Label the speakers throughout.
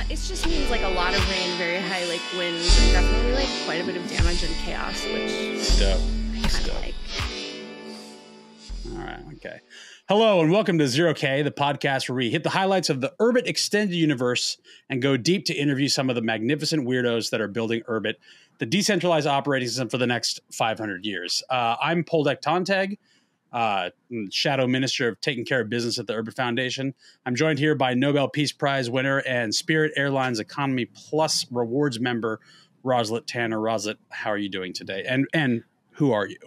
Speaker 1: Uh, it just means like a lot of rain, very high like winds, and definitely like quite a bit of damage and chaos, which
Speaker 2: Dope.
Speaker 1: I kind of like.
Speaker 2: All right. Okay. Hello and welcome to Zero K, the podcast where we hit the highlights of the Urbit extended universe and go deep to interview some of the magnificent weirdos that are building Urbit, the decentralized operating system for the next 500 years. Uh, I'm Poldec Tonteg, uh, Shadow Minister of Taking Care of Business at the Urbit Foundation. I'm joined here by Nobel Peace Prize winner and Spirit Airlines Economy Plus Rewards member, Roslet Tanner. Roslet, how are you doing today? And and who are you?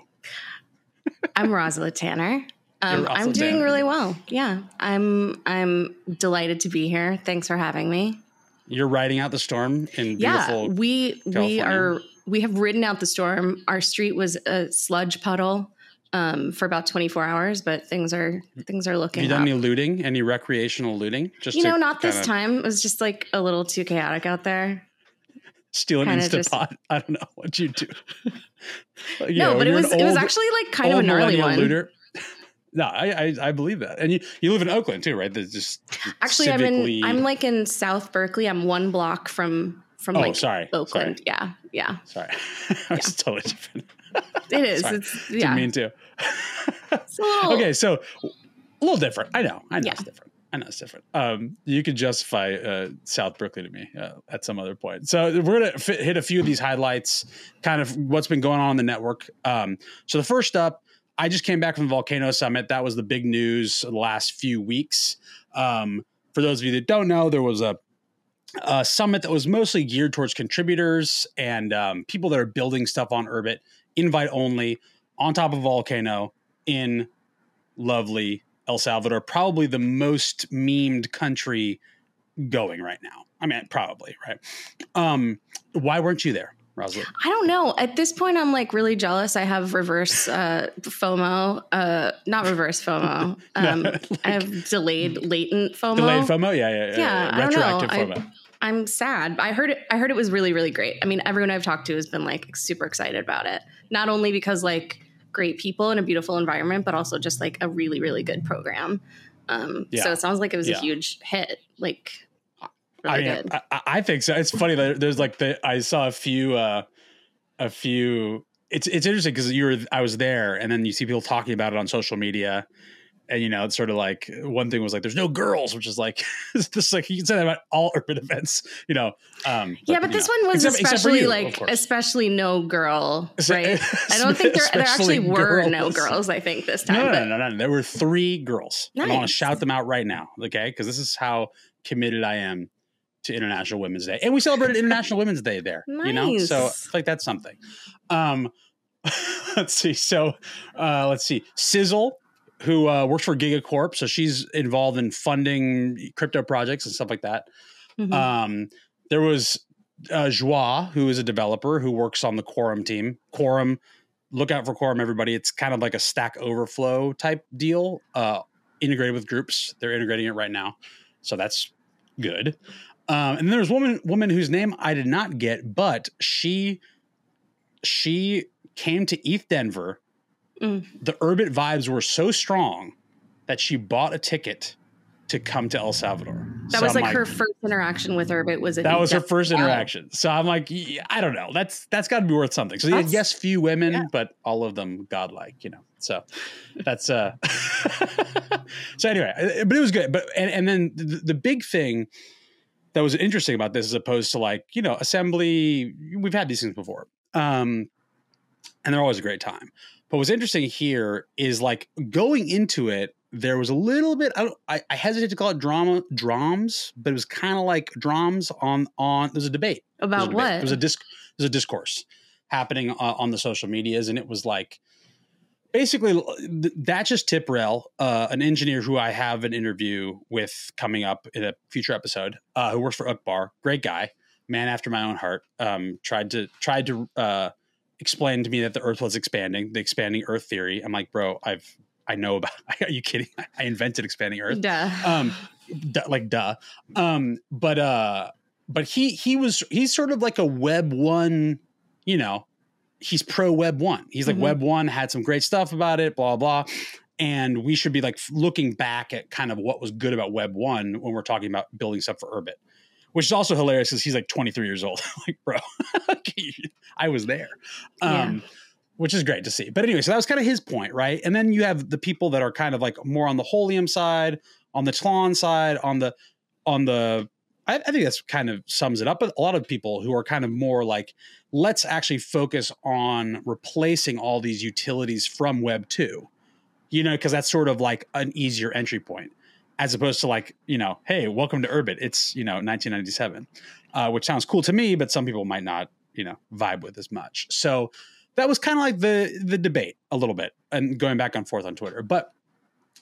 Speaker 1: I'm Rosalind Tanner. Um, I'm doing
Speaker 2: Tanner.
Speaker 1: really well. Yeah, I'm. I'm delighted to be here. Thanks for having me.
Speaker 2: You're riding out the storm in
Speaker 1: Yeah,
Speaker 2: beautiful.
Speaker 1: we we
Speaker 2: California.
Speaker 1: are. We have ridden out the storm. Our street was a sludge puddle um, for about 24 hours, but things are things are
Speaker 2: Have
Speaker 1: looking
Speaker 2: you done
Speaker 1: up.
Speaker 2: any looting? Any recreational looting? Just
Speaker 1: you know, not this
Speaker 2: kinda
Speaker 1: time. It was just like a little too chaotic out there.
Speaker 2: Steal an Instapot.
Speaker 1: just-
Speaker 2: I don't know what you do. You
Speaker 1: no,
Speaker 2: know,
Speaker 1: but it was it was actually like kind of a gnarly one.
Speaker 2: Looter. No, I, I I believe that, and you you live in Oakland too, right? That's just
Speaker 1: Actually, I'm in. I'm like in South Berkeley. I'm one block from from
Speaker 2: Oh,
Speaker 1: like
Speaker 2: sorry,
Speaker 1: Oakland. Yeah, yeah.
Speaker 2: Sorry, I it's totally different.
Speaker 1: It is.
Speaker 2: Sorry.
Speaker 1: It's
Speaker 2: Didn't mean to.
Speaker 1: Little,
Speaker 2: okay, so a little different. I know. I know
Speaker 1: Yeah.
Speaker 2: it's different. I know it's different. Um, you could justify uh, South Berkeley to me uh, at some other point. So we're gonna hit a few of these highlights, kind of what's been going on in the network. Um, so the first up, I just came back from the Volcano Summit. That was the big news the last few weeks. Um, for those of you that don't know, there was a, a summit that was mostly geared towards contributors and um, people that are building stuff on Urbit, invite only, on top of Volcano in lovely El Salvador, probably the most memed country going right now. I mean, probably right. Um, why weren't you there, Rosalind?
Speaker 1: I don't know. At this point, I'm like really jealous. I have reverse uh, FOMO. Uh, not reverse FOMO. Um, I have delayed latent FOMO.
Speaker 2: Delayed FOMO, yeah, yeah, yeah.
Speaker 1: Yeah, I don't know.
Speaker 2: retroactive
Speaker 1: I-
Speaker 2: FOMO.
Speaker 1: I'm sad. I heard it. I heard it was really, really great. I mean, everyone I've talked to has been like super excited about it. Not only because like great people in a beautiful environment, but also just like a really, really good program. Um,
Speaker 2: Yeah.
Speaker 1: So it sounds like it was
Speaker 2: Yeah.
Speaker 1: a huge hit. Like
Speaker 2: I
Speaker 1: really.
Speaker 2: I, I- I think so. It's funny that there's like the I saw a few, uh, a few. It's it's interesting because you were I was there, and then you see people talking about it on social media, and you know it's sort of like one thing was like there's no girls, which is like it's just like you can say that about all Urbit events, you know. Um,
Speaker 1: yeah, but this
Speaker 2: know,
Speaker 1: one was
Speaker 2: except- except
Speaker 1: especially
Speaker 2: you,
Speaker 1: like especially no girl, right? I don't think there, there actually were no
Speaker 2: girls.
Speaker 1: girls. I think this time,
Speaker 2: No,
Speaker 1: but
Speaker 2: no, no, no, no. There were three girls. I want to shout them out right now, okay? Because this is how committed I am to International Women's Day, and we celebrated International Women's Day there. You know, so like that's something. Um, let's see. So, uh, let's see. Sizzle, who uh, works for GigaCorp, so she's involved in funding crypto projects and stuff like that.
Speaker 1: Mhm.
Speaker 2: Um, there was uh, Joie, who is a developer who works on the Quorum team. Quorum, look out for Quorum, everybody. It's kind of like a Stack Overflow type deal, uh, integrated with groups. They're integrating it right now, so that's good. Um, and then there's woman woman whose name I did not get, but she she came to ETH Denver.
Speaker 1: Mm.
Speaker 2: The Urbit vibes were so strong that she bought a ticket to come to El Salvador.
Speaker 1: that
Speaker 2: So
Speaker 1: was
Speaker 2: I'm
Speaker 1: like, her first interaction with Urbit. Was it
Speaker 2: that was her first
Speaker 1: Wow.
Speaker 2: interaction. So I'm like, yeah, I don't know. That's that's got to be worth something. So
Speaker 1: That's-
Speaker 2: yes, few women,
Speaker 1: yeah.
Speaker 2: but all of them godlike, you know. So that's uh. so anyway, uh, but it was good. But and and then the, the big thing that was interesting about this, as opposed to like you know assembly, we've had these things before, um, and they're always a great time. But what's interesting here is like going into it, there was a little bit. I, don't, I, I hesitate to call it drama, drums, but it was kind of like drums on on. There's a debate There's a
Speaker 1: about
Speaker 2: debate.
Speaker 1: what?
Speaker 2: There's a disc. There's a discourse happening uh, on the social medias, and it was like basically th- that's just Tiprel, uh, an engineer who I have an interview with coming up in a future episode, uh, who works for Uqbar. Great guy, man after my own heart. Um, tried to tried to uh, explain to me that the Earth was expanding, the expanding Earth theory. I'm like, bro, I've I know about. Are you kidding? I invented expanding Earth
Speaker 1: Duh.
Speaker 2: um duh, like duh um but uh but he he was he's sort of like a web one you know he's pro web one he's like
Speaker 1: Mhm.
Speaker 2: web one had some great stuff about it blah blah and we should be like looking back at kind of what was good about web one when we're talking about building stuff for urbit which is also hilarious because he's like 23 years old. like, bro, I was there. Um, yeah. Which is great to see. But anyway, so that was kind of his point, right? And then you have the people that are kind of like more on the Holium side, on the Tlon side, on the on the I, I think that's kind of sums it up. But a lot of people who are kind of more like, let's actually focus on replacing all these utilities from Web two, you know, because that's sort of like an easier entry point as opposed to like you know hey welcome to urbit. It's you know 1997 uh, which sounds cool to me but some people might not you know vibe with as much. So that was kind of like the the debate a little bit and going back and forth on twitter. But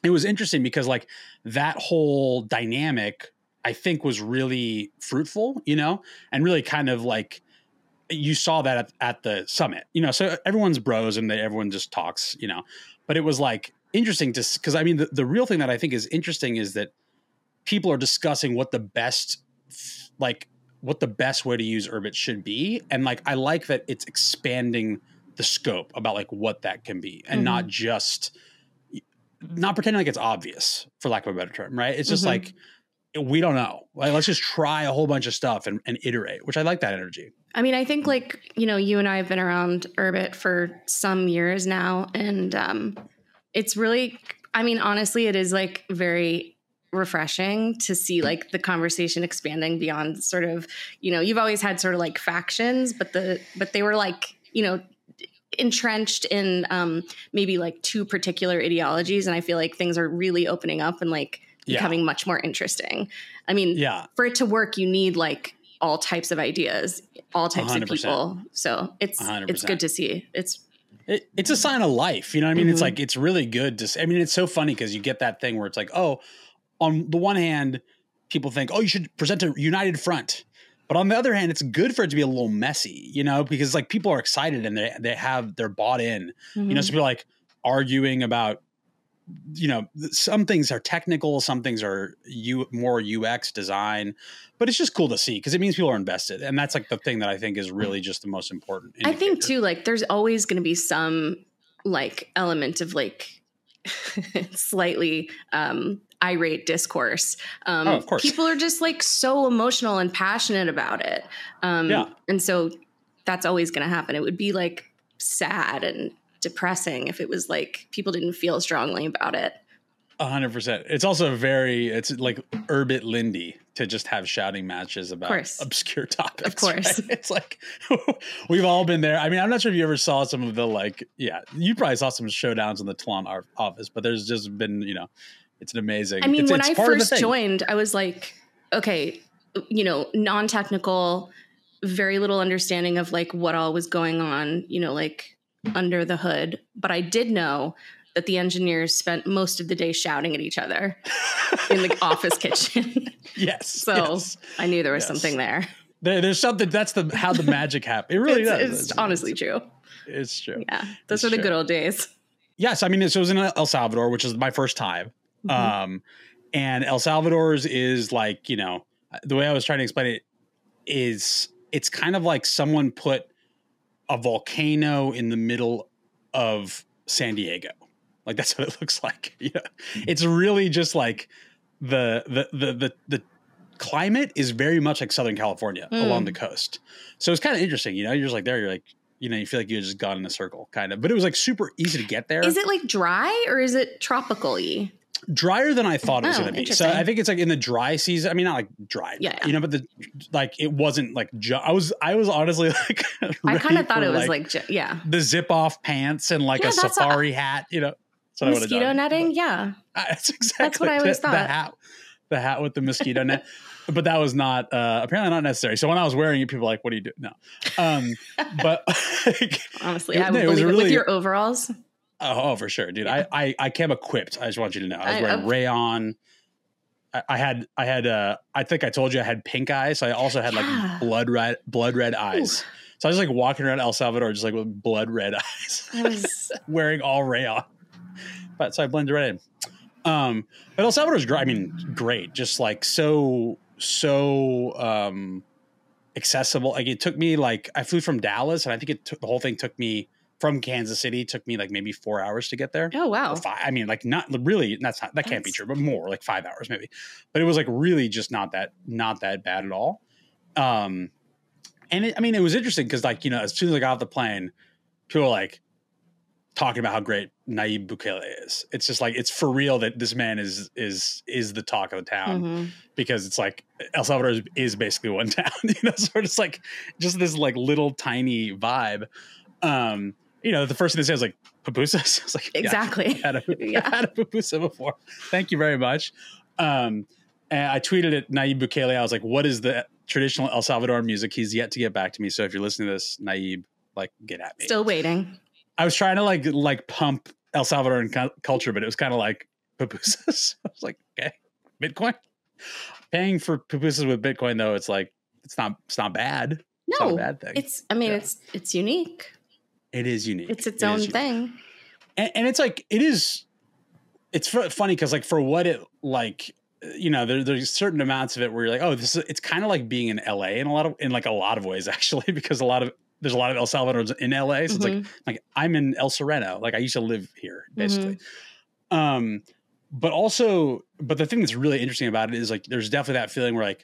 Speaker 2: it was interesting because like that whole dynamic i think was really fruitful you know and really kind of like you saw that at, at the summit you know. So everyone's bros and they, everyone just talks you know. But it was like interesting to because I mean the, the real thing that I think is interesting is that people are discussing what the best like what the best way to use Urbit should be. And like I like that it's expanding the scope about like what that can be and mm-hmm. not just not pretending like it's obvious for lack of a better term, right? It's just mm-hmm. like we don't know. Like, let's just try a whole bunch of stuff and, and iterate, which I like that energy.
Speaker 1: I mean, I think like, you know, you and I have been around Urbit for some years now. And um, it's really i mean honestly it is like very refreshing to see like the conversation expanding beyond sort of you know you've always had sort of like factions but the but they were like you know entrenched in um maybe like two particular ideologies and i feel like things are really opening up and like becoming yeah. much more interesting i mean yeah for it to work you need like all types of ideas all types 100%. of people so it's 100%. it's good to see it's
Speaker 2: it, it's a sign of life. You know what I mean? Mm-hmm. It's like it's really good to. I mean, it's so funny because you get that thing where it's like, oh, on the one hand, people think, oh, you should present a united front, but on the other hand, it's good for it to be a little messy, you know, because like people are excited and they they have they're bought in. Mm-hmm. You know, so mm-hmm. people like arguing about you know some things are technical some things are u more ux design but it's just cool to see because it means people are invested and that's like the thing that i think is really just the most important
Speaker 1: indicator. i think too like there's always going to be some like element of like slightly um irate discourse um oh, of course. people are just like so emotional and passionate about it um yeah. and so that's always going to happen it would be like sad and depressing if it was like people didn't feel strongly about it.
Speaker 2: A hundred percent. It's also very it's like Urbit Lindy to just have shouting matches about obscure topics.
Speaker 1: Of course.
Speaker 2: Right? It's like we've all been there. I mean, I'm not sure if you ever saw some of the like, yeah, you probably saw some showdowns in the Tlon office, but there's just been, you know, it's an amazing.
Speaker 1: I mean,
Speaker 2: it's,
Speaker 1: when it's I first joined, I was like, okay, you know, non-technical, very little understanding of like what all was going on, you know, like under the hood, but I did know that the engineers spent most of the day shouting at each other in the office kitchen.
Speaker 2: Yes.
Speaker 1: so
Speaker 2: yes.
Speaker 1: I knew there was yes. something there.
Speaker 2: there. There's something. That's the how the magic happened. It really
Speaker 1: it's,
Speaker 2: does.
Speaker 1: It's, it's honestly
Speaker 2: it's,
Speaker 1: true.
Speaker 2: It's true.
Speaker 1: Yeah, those are the true. good old days.
Speaker 2: Yes, I mean, so it was in El Salvador, which is my first time. Mm-hmm. Um, and El Salvador's is like you know the way I was trying to explain it is it's kind of like someone put a volcano in the middle of San Diego. Like that's what it looks like. Yeah. It's really just like the the the the, the climate is very much like Southern California mm. along the coast. So it's kind of interesting, you know, you're just like there, you're like, you know, you feel like you just gone in a circle kind of. But it was like super easy to get there.
Speaker 1: Is it like dry or is it tropical-y?
Speaker 2: Drier than I thought it was oh, going to be. So I think it's like in the dry season. I mean, not like dry,
Speaker 1: yeah,
Speaker 2: you know, but the like it wasn't like ju- I was I was honestly like
Speaker 1: I kind of thought it was like, like, yeah
Speaker 2: the zip off pants and like yeah, a safari a, hat, you know.
Speaker 1: That's mosquito netting, but, yeah.
Speaker 2: That's exactly
Speaker 1: that's what I always
Speaker 2: the,
Speaker 1: thought.
Speaker 2: The hat, the hat with the mosquito net. But that was not uh, apparently not necessary. So when I was wearing it, people were like, "What do you do?" No, um, but
Speaker 1: like, honestly, I would no, believe it, really, with your overalls.
Speaker 2: Oh, oh, for sure, dude. Yeah. I, I I came equipped. I just want you to know. I was wearing I, rayon. I, I, had I had uh I think I told you I had pink eyes. So I also had yeah. like blood red blood red eyes. Ooh. So I was like walking around El Salvador just like with blood red eyes. Was... wearing all rayon. But so I blended right in. Um but El Salvador's great. I mean, great. Just like so so um accessible. Like it took me like I flew from Dallas and I think it took the whole thing took me from Kansas City took me like maybe four hours to get there.
Speaker 1: Oh wow.
Speaker 2: Five, I mean, like not really. That's not that can't be true, but more like five hours maybe. But it was like really just not that not that bad at all. Um, and it, I mean, it was interesting because like you know, as soon as I got off the plane, people were like talking about how great Nayib Bukele is. It's just like it's for real that this man is is is the talk of the town
Speaker 1: Mhm.
Speaker 2: because it's like El Salvador is, is basically one town, you know, so it's like just this like little tiny vibe. Um, you know, the first thing they say is like pupusas. I was like, yeah,
Speaker 1: Exactly.
Speaker 2: I had a,
Speaker 1: Yeah.
Speaker 2: I had a pupusa before. Thank you very much. Um, and I tweeted at Nayib Bukele. I was like, what is the traditional El Salvador music? He's yet to get back to me. So if you're listening to this, Nayib, like get at me.
Speaker 1: Still waiting.
Speaker 2: I was trying to like like pump El Salvadoran cu- culture, but it was kind of like pupusas. I was like, okay, Bitcoin. Paying for pupusas with Bitcoin though, it's like it's not it's not bad. It's not a
Speaker 1: No,
Speaker 2: bad thing.
Speaker 1: it's. I mean,
Speaker 2: Yeah.
Speaker 1: it's it's unique.
Speaker 2: It is unique.
Speaker 1: It's its
Speaker 2: It
Speaker 1: own thing.
Speaker 2: and, and it's like it is it's fu- funny because like for what it like you know there, there's certain amounts of it where you're like oh this is it's kind of like being in la in a lot of in like a lot of ways actually because a lot of there's a lot of el salvadorans in la so it's like
Speaker 1: Mhm.
Speaker 2: like i'm in el sereno like i used to live here
Speaker 1: Mm-hmm.
Speaker 2: basically um but also but the thing that's really interesting about it is like there's definitely that feeling where like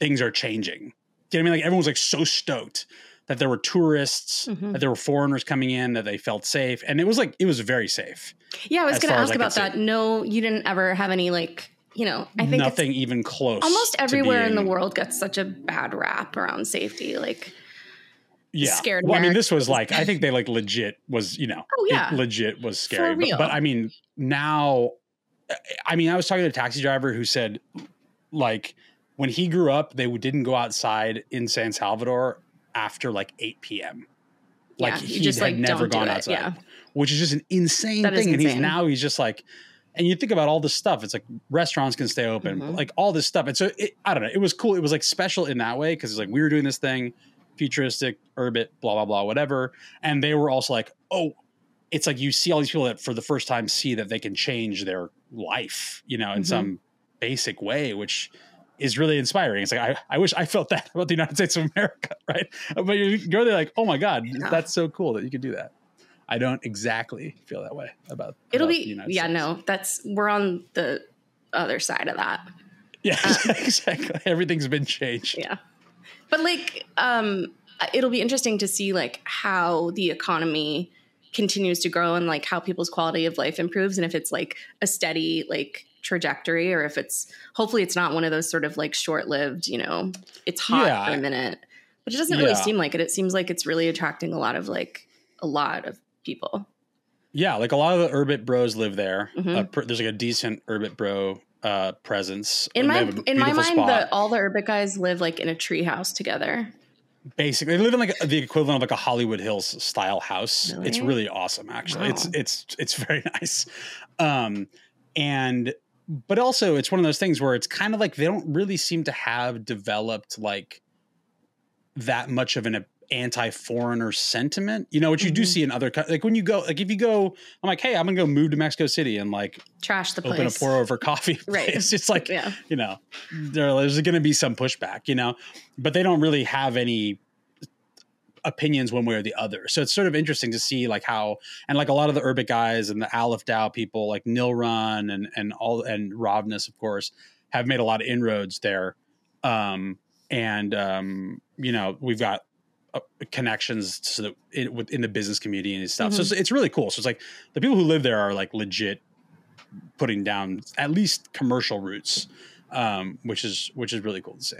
Speaker 2: things are changing you know what i mean like everyone's like so stoked that there were tourists
Speaker 1: Mhm.
Speaker 2: that there were foreigners coming in that they felt safe and it was like it was very safe
Speaker 1: Yeah, I was going to ask about that. No, you didn't ever have any like. You know, I think
Speaker 2: nothing even close
Speaker 1: almost everywhere in the world gets such a bad rap around safety. Like,
Speaker 2: yeah
Speaker 1: scared
Speaker 2: well i mean this was like i think they like legit was you know
Speaker 1: Oh, yeah.
Speaker 2: legit was scary but, but i mean now i mean i was talking to a taxi driver who said like when he grew up they didn't go outside in san salvador after like 8 p.m like
Speaker 1: yeah,
Speaker 2: he
Speaker 1: just
Speaker 2: had
Speaker 1: like
Speaker 2: never gone outside
Speaker 1: Yeah,
Speaker 2: which is just an insane
Speaker 1: That
Speaker 2: thing. And he's now he's just like, and you think about all this stuff. It's like restaurants can stay open,
Speaker 1: Mhm.
Speaker 2: like all this stuff. And so it, I don't know. It was cool. It was like special in that way because it's like we were doing this thing, futuristic, Urbit, blah blah blah, whatever. And they were also like, oh, it's like you see all these people that for the first time see that they can change their life, you know, in
Speaker 1: Mhm.
Speaker 2: some basic way, which is really inspiring. It's like I, I wish I felt that about the United States of America, right? But you go there like, oh my god,
Speaker 1: Yeah.
Speaker 2: that's so cool that you could do that. I don't exactly feel that way about.
Speaker 1: it'll
Speaker 2: about the
Speaker 1: be. Yeah,
Speaker 2: States.
Speaker 1: no, that's we're on the other side of that.
Speaker 2: Yeah,
Speaker 1: Uh,
Speaker 2: exactly. Everything's been changed.
Speaker 1: Yeah. But like um it'll be interesting to see like how the economy continues to grow and like how people's quality of life improves and if it's like a steady like trajectory or if it's hopefully it's not one of those sort of like short-lived, you know, it's hot
Speaker 2: Yeah.
Speaker 1: for a minute. But it doesn't really seem like it. It seems like it's really attracting a lot of like a lot of people.
Speaker 2: Yeah, like a lot of the Urbit Bros live there.
Speaker 1: Mhm.
Speaker 2: Uh, pr- there's like a decent Urbit Bro uh, presence.
Speaker 1: In my in my mind, the all the Urbit guys live like in a tree house together.
Speaker 2: basically they live in like the equivalent of like a Hollywood Hills style house. It's
Speaker 1: Really?
Speaker 2: really awesome actually. It's it's it's very nice. Um and but also it's one of those things where it's kind of like they don't really seem to have developed like that much of an anti-foreigner sentiment. You know what you do
Speaker 1: Mhm.
Speaker 2: see in other like when you go like if you go I'm like hey, I'm going to go move to Mexico City and like
Speaker 1: Trash the place.
Speaker 2: open a pour over coffee
Speaker 1: Right.
Speaker 2: place. It's like
Speaker 1: yeah.
Speaker 2: you know, there, there's going to be some pushback, you know, but they don't really have any opinions one way or the other. So it's sort of interesting to see like how, and like a lot of the Urbit guys and the Aleph DAO people like Nil Run and, and all, and Rovness, of course, have made a lot of inroads there. Um, and, um, you know, we've got uh, connections so that it, within the business community and stuff. So it's, it's really cool. So it's like the people who live there are like legit putting down at least commercial roots, um, which is which is really cool to see.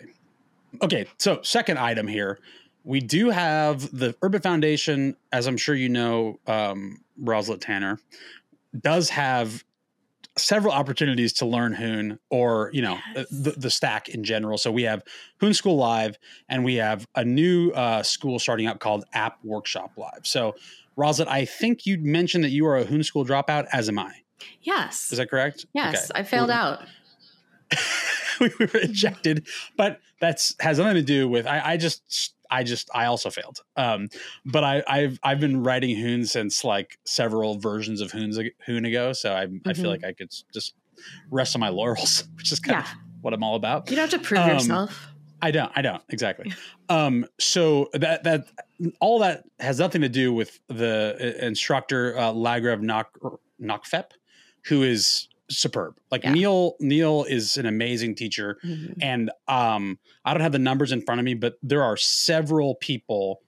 Speaker 2: Okay, so second item here, we do have the Urbit Foundation, as I'm sure you know, um, Roslet Tanner does have several opportunities to learn Hoon or you know
Speaker 1: Yes.
Speaker 2: the, the stack in general. So we have Hoon School Live, and we have a new uh, school starting up called App Workshop Live. So Roslet, I think you mentioned that you are a Hoon School dropout, as am I.
Speaker 1: Yes.
Speaker 2: Is that correct?
Speaker 1: yes.
Speaker 2: Okay.
Speaker 1: I failed out.
Speaker 2: we were ejected, but that's has nothing to do with. I, I just, I just, I also failed. Um, but I, I've, I've been writing Hoon since like several versions of Hoon's Hoon ago, so I, I
Speaker 1: Mhm.
Speaker 2: feel like I could just rest on my laurels, which is kind
Speaker 1: Yeah.
Speaker 2: of what I'm all about.
Speaker 1: You don't have to prove
Speaker 2: Um,
Speaker 1: yourself.
Speaker 2: I don't. I don't exactly. um, so that that all that has nothing to do with the uh, instructor uh, Lagrev Nok Nocfep, who is superb. Like
Speaker 1: Yeah.
Speaker 2: Neil Neil is an amazing teacher,
Speaker 1: Mhm.
Speaker 2: and um, I don't have the numbers in front of me, but there are several people.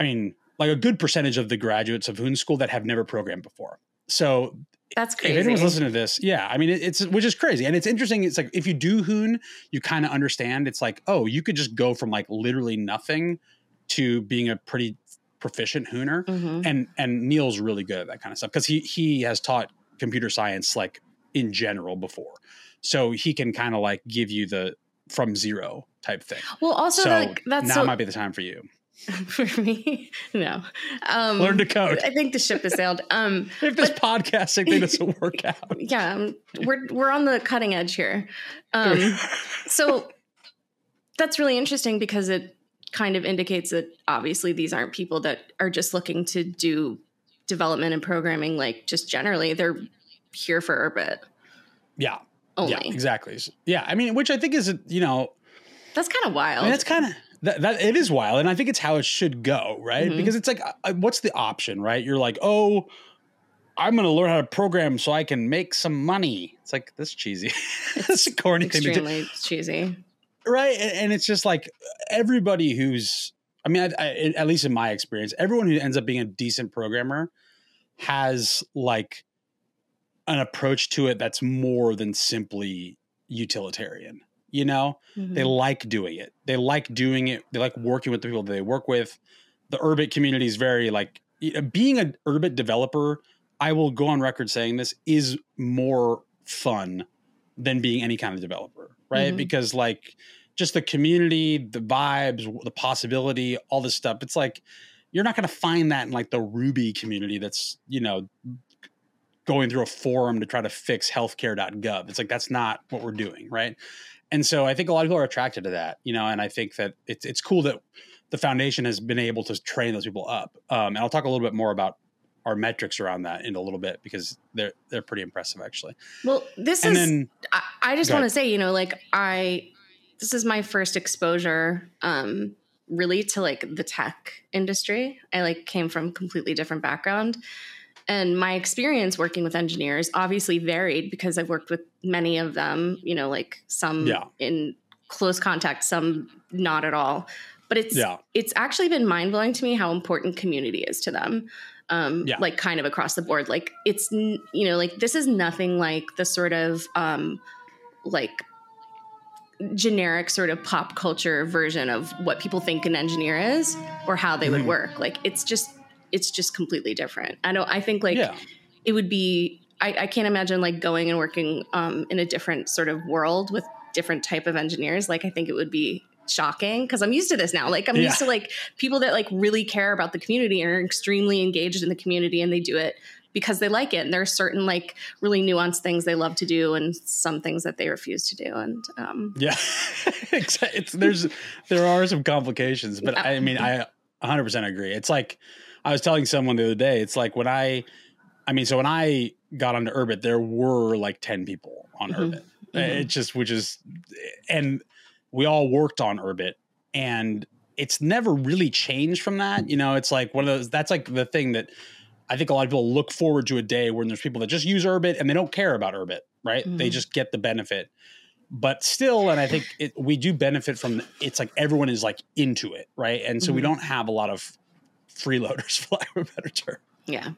Speaker 2: I mean, like a good percentage of the graduates of Hoon School that have never programmed before. So
Speaker 1: That's crazy.
Speaker 2: if anyone's listening to this, yeah, I mean, it, it's which is crazy, and it's interesting. It's like if you do Hoon, you kind of understand. It's like, oh, you could just go from like literally nothing to being a pretty proficient Hooner,
Speaker 1: Mhm.
Speaker 2: and and Neil's really good at that kind of stuff because he he has taught computer science like in general before, so he can kind of like give you the from zero type thing.
Speaker 1: Well, also
Speaker 2: so
Speaker 1: like that's
Speaker 2: now
Speaker 1: so
Speaker 2: might be the time for you.
Speaker 1: for me. No, um,
Speaker 2: Learn to code.
Speaker 1: I think the ship has sailed. Um,
Speaker 2: If this podcasting thing doesn't work out,
Speaker 1: yeah, um, we're we're on the cutting edge here. Um, so that's really interesting because it kind of indicates that obviously these aren't people that are just looking to do development and programming like just generally they're here for Urbit
Speaker 2: yeah,
Speaker 1: only.
Speaker 2: yeah, exactly. Yeah, I mean, which I think is you know
Speaker 1: That's kind of wild.
Speaker 2: I mean, that's kind of that, that it is wild, and I think it's how it should go, right?
Speaker 1: Mhm.
Speaker 2: Because it's like, uh, what's the option, right? You're like, oh, I'm going to learn how to program so I can make some money. It's like that's cheesy. That's a corny thing to do,
Speaker 1: extremely cheesy.
Speaker 2: right? And, and it's just like everybody who's, I mean, I, I, at least in my experience, everyone who ends up being a decent programmer has like an approach to it that's more than simply utilitarian. You know,
Speaker 1: Mhm.
Speaker 2: they like doing it. They like doing it. They like working with the people that they work with. The Urbit community is very like being an Urbit developer. I will go on record saying this is more fun than being any kind of developer, right?
Speaker 1: Mhm.
Speaker 2: Because like just the community, the vibes, the possibility, all this stuff. It's like you're not going to find that in like the Ruby community that's, you know, going through a forum to try to fix healthcare.gov. It's like that's not what we're doing, right? And so I think a lot of people are attracted to that, you know, and I think that it's it's cool that the foundation has been able to train those people up. Um, and I'll talk a little bit more about our metrics around that in a little bit because they're they're pretty impressive actually.
Speaker 1: Well, this
Speaker 2: And
Speaker 1: is
Speaker 2: then
Speaker 1: I, I just want to say, you know, like I, this is my first exposure, um, really to like the tech industry. I like came from completely different background, and my experience working with engineers obviously varied because I've worked with many of them. You know, like some
Speaker 2: Yeah.
Speaker 1: in close contact, some not at all. But it's
Speaker 2: yeah,
Speaker 1: it's actually been mind blowing to me how important community is to them. Um,
Speaker 2: Yeah.
Speaker 1: like kind of across the board. Like it's you know like this is nothing like the sort of um, like generic sort of pop culture version of what people think an engineer is or how they would work. Like it's just it's just completely different. I don't. I think like
Speaker 2: yeah,
Speaker 1: it would be. I, I can't imagine like going and working um, in a different sort of world with different type of engineers. Like I think it would be shocking because I'm used to this now. Like I'm
Speaker 2: Yeah.
Speaker 1: used to like people that like really care about the community and are extremely engaged in the community and they do it because they like it. And there are certain like really nuanced things they love to do and some things that they refuse to do. And um,
Speaker 2: yeah. It's there's there are some complications, but
Speaker 1: Yeah.
Speaker 2: I mean I 100% agree. It's like I was telling someone the other day. It's like when I, I mean, so when I got onto Urbit, there were like 10 people on
Speaker 1: Mhm.
Speaker 2: Urbit.
Speaker 1: Mhm.
Speaker 2: It just, which is, and we all worked on Urbit, and it's never really changed from that. You know, it's like one of those. That's like the thing that I think a lot of people look forward to a day when there's people that just use Urbit and they don't care about Urbit, right? They
Speaker 1: Mhm.
Speaker 2: just get the benefit. But still, and I think it, we do benefit from. It's like everyone is like into it, right? And so we
Speaker 1: Mhm.
Speaker 2: don't have a lot of freeloaders, for lack of a better term.
Speaker 1: yeah.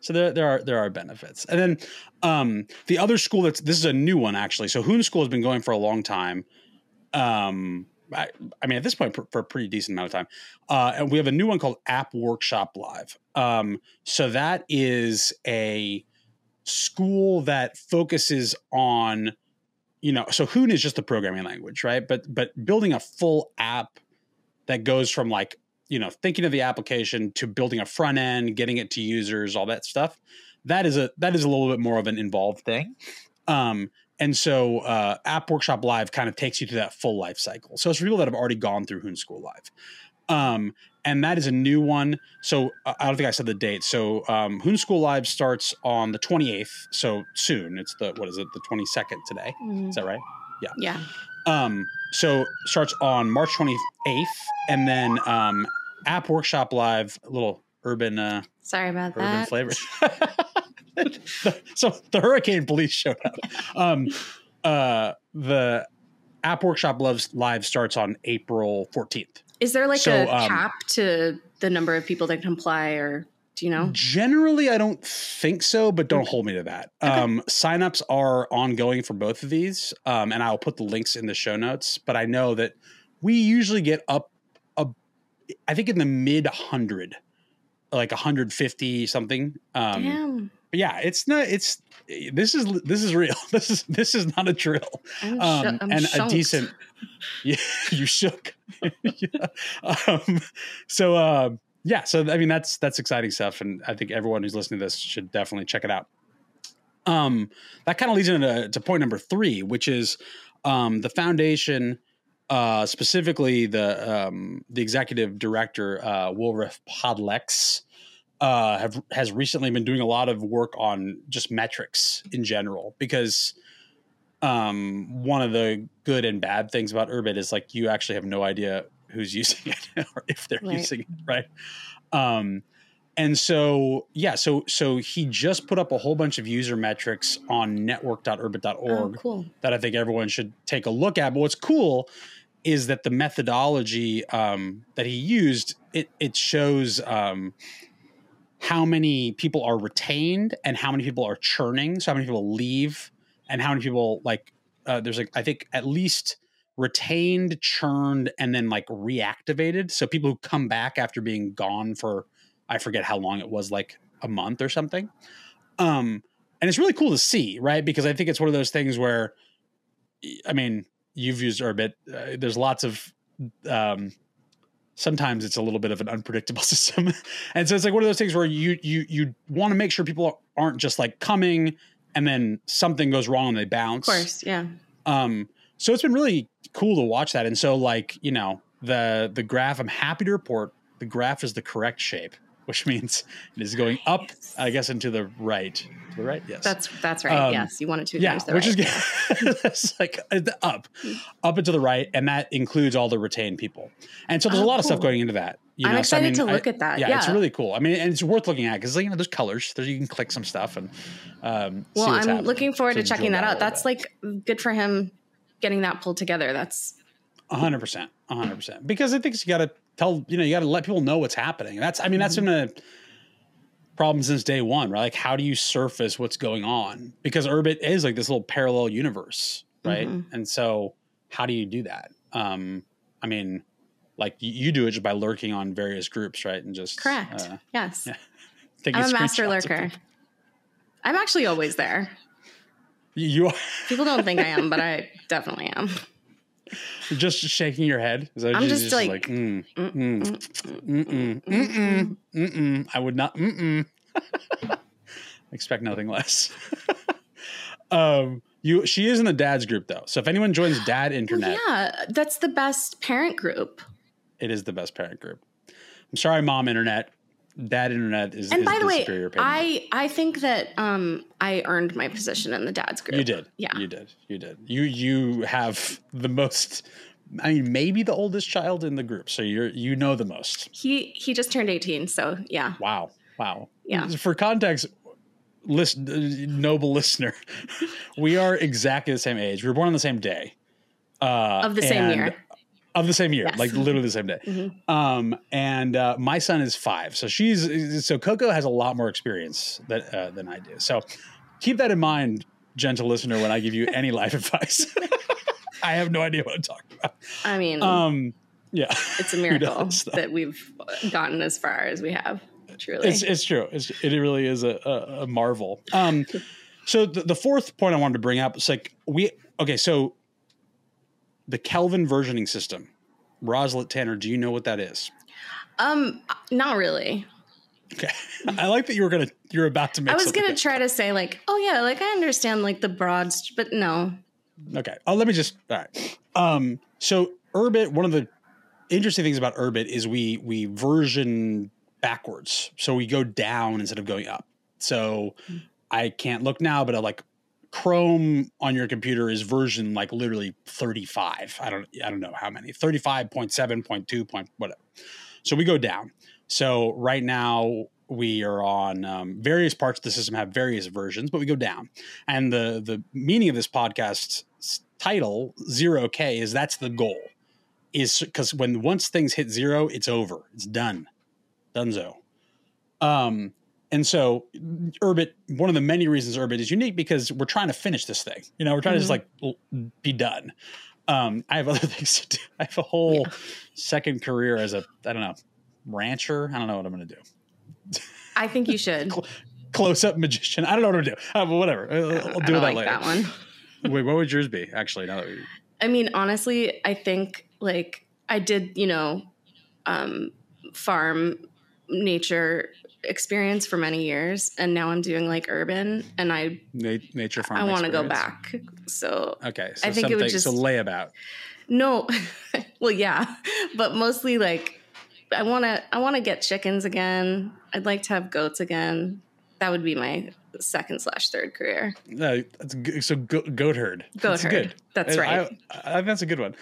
Speaker 2: So there, there are there are benefits, and then um, the other school that's this is a new one actually. So Hoon School has been going for a long time. Um, I, I mean, at this point, for, for a pretty decent amount of time, uh, and we have a new one called App Workshop Live. Um, so that is a school that focuses on, you know, so Hoon is just a programming language, right? But but building a full app that goes from like you know thinking of the application to building a front end getting it to users all that stuff that is a that is a little bit more of an involved thing um and so uh, app workshop live kind of takes you through that full life cycle so it's for people that have already gone through hoon school live um and that is a new one so uh, i don't think i said the date so um hoon school live starts on the 28th so soon it's the what is it the 22nd today is that right
Speaker 1: Yeah. Yeah.
Speaker 2: Um, so starts on March 28th, and then um, App Workshop Live, a little urban uh,
Speaker 1: Sorry about
Speaker 2: urban
Speaker 1: that.
Speaker 2: Urban flavor. so the hurricane police showed up. Um, uh, the App Workshop Loves live starts on April 14th.
Speaker 1: Is there like
Speaker 2: So,
Speaker 1: a
Speaker 2: um,
Speaker 1: cap to the number of people that can apply, or do you know?
Speaker 2: Generally, I don't think so, but don't hold me to that.
Speaker 1: Okay.
Speaker 2: Um, signups are ongoing for both of these, um, and I'll put the links in the show notes. But I know that we usually get up, a, I think in the mid hundred, like 150 something. Um,
Speaker 1: Damn,
Speaker 2: but yeah, it's not. It's this is this is real. This is this is not a drill.
Speaker 1: I'm,
Speaker 2: Um,
Speaker 1: I'm
Speaker 2: and a decent. Yeah, you shook. yeah. Um, so um, yeah, so I mean that's that's exciting stuff, and I think everyone who's listening to this should definitely check it out. Um, that kind of leads into to point number three, which is um, the foundation, uh, specifically the um, the executive director uh, Wolref Podlex. Uh, have has recently been doing a lot of work on just metrics in general because um, one of the good and bad things about Urbit is like you actually have no idea who's using it or if they're
Speaker 1: Right.
Speaker 2: using it, right? Um, and so yeah, so so he just put up a whole bunch of user metrics on network.urbit.org
Speaker 1: Oh, cool.
Speaker 2: that I think everyone should take a look at. But what's cool is that the methodology um, that he used it it shows um, how many people are retained and how many people are churning. So how many people leave and how many people like uh, there's like I think at least retained, churned, and then like reactivated. So people who come back after being gone for I forget how long it was, like a month or something. Um, and it's really cool to see, right? Because I think it's one of those things where, I mean, you've used Urbit. Uh, there's lots of, um, sometimes it's a little bit of an unpredictable system, and so it's like one of those things where you you you want to make sure people aren't just like coming and then something goes wrong and they bounce.
Speaker 1: Of course, yeah.
Speaker 2: Um, so it's been really cool to watch that. And so, like, you know, the the graph, I'm happy to report the graph is the correct shape, which means it is going up,
Speaker 1: Yes.
Speaker 2: I guess, and to the right. To the right, yes.
Speaker 1: That's that's right.
Speaker 2: Um,
Speaker 1: yes, you want it to.
Speaker 2: yeah, which
Speaker 1: right.
Speaker 2: is. That's like uh, up, up and to the right, and that includes all the retained people. And so there's
Speaker 1: Oh,
Speaker 2: a lot of stuff going into that. You
Speaker 1: I'm
Speaker 2: know, so, I
Speaker 1: excited
Speaker 2: mean,
Speaker 1: to
Speaker 2: I-
Speaker 1: look at that.
Speaker 2: yeah,
Speaker 1: Yeah.
Speaker 2: it's really cool. I mean, and it's worth looking at because you know there's colors. There's you can click some stuff and um,
Speaker 1: well, I'm
Speaker 2: happening.
Speaker 1: looking forward
Speaker 2: So
Speaker 1: to checking that out. That's
Speaker 2: bit.
Speaker 1: like good for him getting that pulled together. That's
Speaker 2: hundred percent, hundred percent. Because I think you got to tell, you know, you got to let people know what's happening. That's, I mean, that's
Speaker 1: Mm-hmm.
Speaker 2: been a problem since day one, right? Like, how do you surface what's going on? Because Urbit is like this little parallel universe, right?
Speaker 1: Mhm.
Speaker 2: And so, how do you do that? Um, I mean, like you, do it just by lurking on various groups, right? And just
Speaker 1: correct.
Speaker 2: Uh,
Speaker 1: yes,
Speaker 2: yeah.
Speaker 1: I'm a master lurker. I'm actually always there.
Speaker 2: You are
Speaker 1: People don't think I am, but I definitely am.
Speaker 2: Just shaking your head. Is that
Speaker 1: I'm just like,
Speaker 2: mm,
Speaker 1: Mm,
Speaker 2: mm,
Speaker 1: mm,
Speaker 2: Mm-mm, mm-mm, mm-mm. I would not. Mm-mm. Expect nothing less. um, you. She is in the dad's group though, so if anyone joins Dad
Speaker 1: Well,
Speaker 2: Internet,
Speaker 1: yeah, that's the best parent group.
Speaker 2: it is the best parent group. I'm sorry, Mom Internet. Dad Internet is.
Speaker 1: And
Speaker 2: is
Speaker 1: by the way,
Speaker 2: superior parent
Speaker 1: I I think that um I earned my position in the dad's group.
Speaker 2: You did.
Speaker 1: Yeah.
Speaker 2: You did. You did. You you have the most. I mean, maybe the oldest child in the group, so you're you know the most.
Speaker 1: He he just turned 18, so yeah.
Speaker 2: Wow. Wow.
Speaker 1: Yeah.
Speaker 2: For context, listen, noble listener, we are exactly the same age. We were born on the same day. Uh,
Speaker 1: Of the same year.
Speaker 2: Of the same year,
Speaker 1: Yes.
Speaker 2: like literally the same day.
Speaker 1: Mhm.
Speaker 2: Um, and uh, my son is five, so she's so Coco has a lot more experience that uh, than I do. So keep that in mind, gentle listener, when I give you any life advice. I have no idea what I'm talking about.
Speaker 1: I mean,
Speaker 2: Um, yeah,
Speaker 1: it's a miracle that we've gotten as far as we have. Truly.
Speaker 2: It's it's true. It's, it really is a, a, a marvel. Um, so the, the fourth point I wanted to bring up is like we okay. So the Kelvin versioning system, Roslet Tanner. Do you know what that is?
Speaker 1: um not really.
Speaker 2: Okay, I like that you were gonna you're about to make.
Speaker 1: I was gonna try to say like, "Oh yeah, like I understand like the broad, but no."
Speaker 2: Okay. Oh, let me just. All right. Um, so Urbit, one of the interesting things about Urbit is we we version backwards. So we go down instead of going up. So I can't look now, but I like Chrome on your computer is version like literally 35. I don't I don't know how many. 35.7.2 point whatever. So we go down. So right now we are on um, various parts of the system have various versions, but we go down. And the the meaning of this podcast title zero K is that's the goal. Is because when once things hit zero, it's over. It's done. Dunzo. Um, and so Urbit, one of the many reasons Urbit is unique because we're trying to finish this thing. You know, we're trying mm-hmm. to just mm-hmm. like be done. Um, I have other things to do. I have a whole yeah. second career as a I don't know rancher. I don't know what I'm going to do.
Speaker 1: I think you should.
Speaker 2: Close up magician. I don't know what to do. Uh, whatever. I'll, I'll do that like later.
Speaker 1: That one.
Speaker 2: Wait, what would yours be? Actually, now that we...
Speaker 1: I mean, honestly, I think like I did, you know, um, farm nature experience for many years and now I'm doing like Urbit and I
Speaker 2: Na- nature farm
Speaker 1: I want to go back. So
Speaker 2: Okay, so I think it would just so layabout.
Speaker 1: No. well, yeah, but mostly like I want to I want to get chickens again. I'd like to have goats again. That would be my second slash third career.
Speaker 2: No, that's good. so go- goat herd.
Speaker 1: Goat that's herd. Good. That's right.
Speaker 2: I, I, I, that's a good one.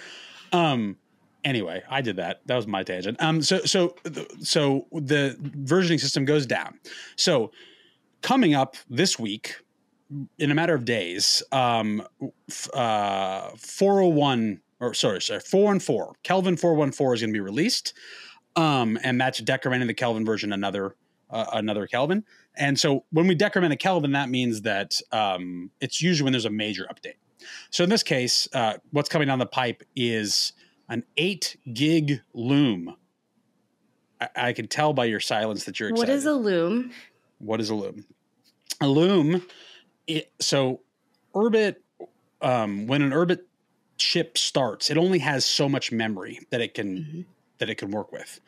Speaker 2: Um, anyway, I did that. That was my tangent. Um, so so so the versioning system goes down. So coming up this week, in a matter of days, um, uh, 401 or sorry, sorry, 414, Kelvin 414 is going to be released. Um, and that's decrementing the Kelvin version another uh, another Kelvin. And so when we decrement a Kelvin, that means that um, it's usually when there's a major update. So in this case, uh, what's coming down the pipe is an eight gig loom. I, I can tell by your silence that you're excited.
Speaker 1: What is a loom?
Speaker 2: What is a loom? A loom. It, so Urbit, um, when an Urbit ship starts, it only has so much memory that it can mm-hmm. that it can work with,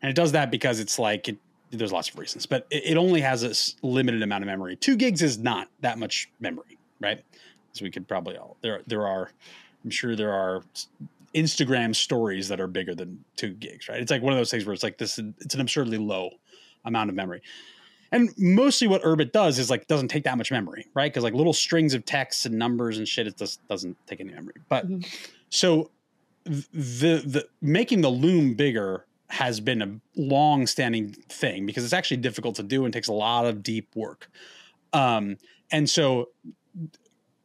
Speaker 2: and it does that because it's like it, there's lots of reasons, but it, it only has a limited amount of memory. Two gigs is not that much memory, right? So we could probably all there. There are, I'm sure there are Instagram stories that are bigger than two gigs, right? It's like one of those things where it's like this, it's an absurdly low amount of memory. And mostly what Urbit does is like doesn't take that much memory, right? Because like little strings of text and numbers and shit, it just doesn't take any memory. But mm-hmm. so the the making the loom bigger has been a long standing thing because it's actually difficult to do and takes a lot of deep work. Um, and so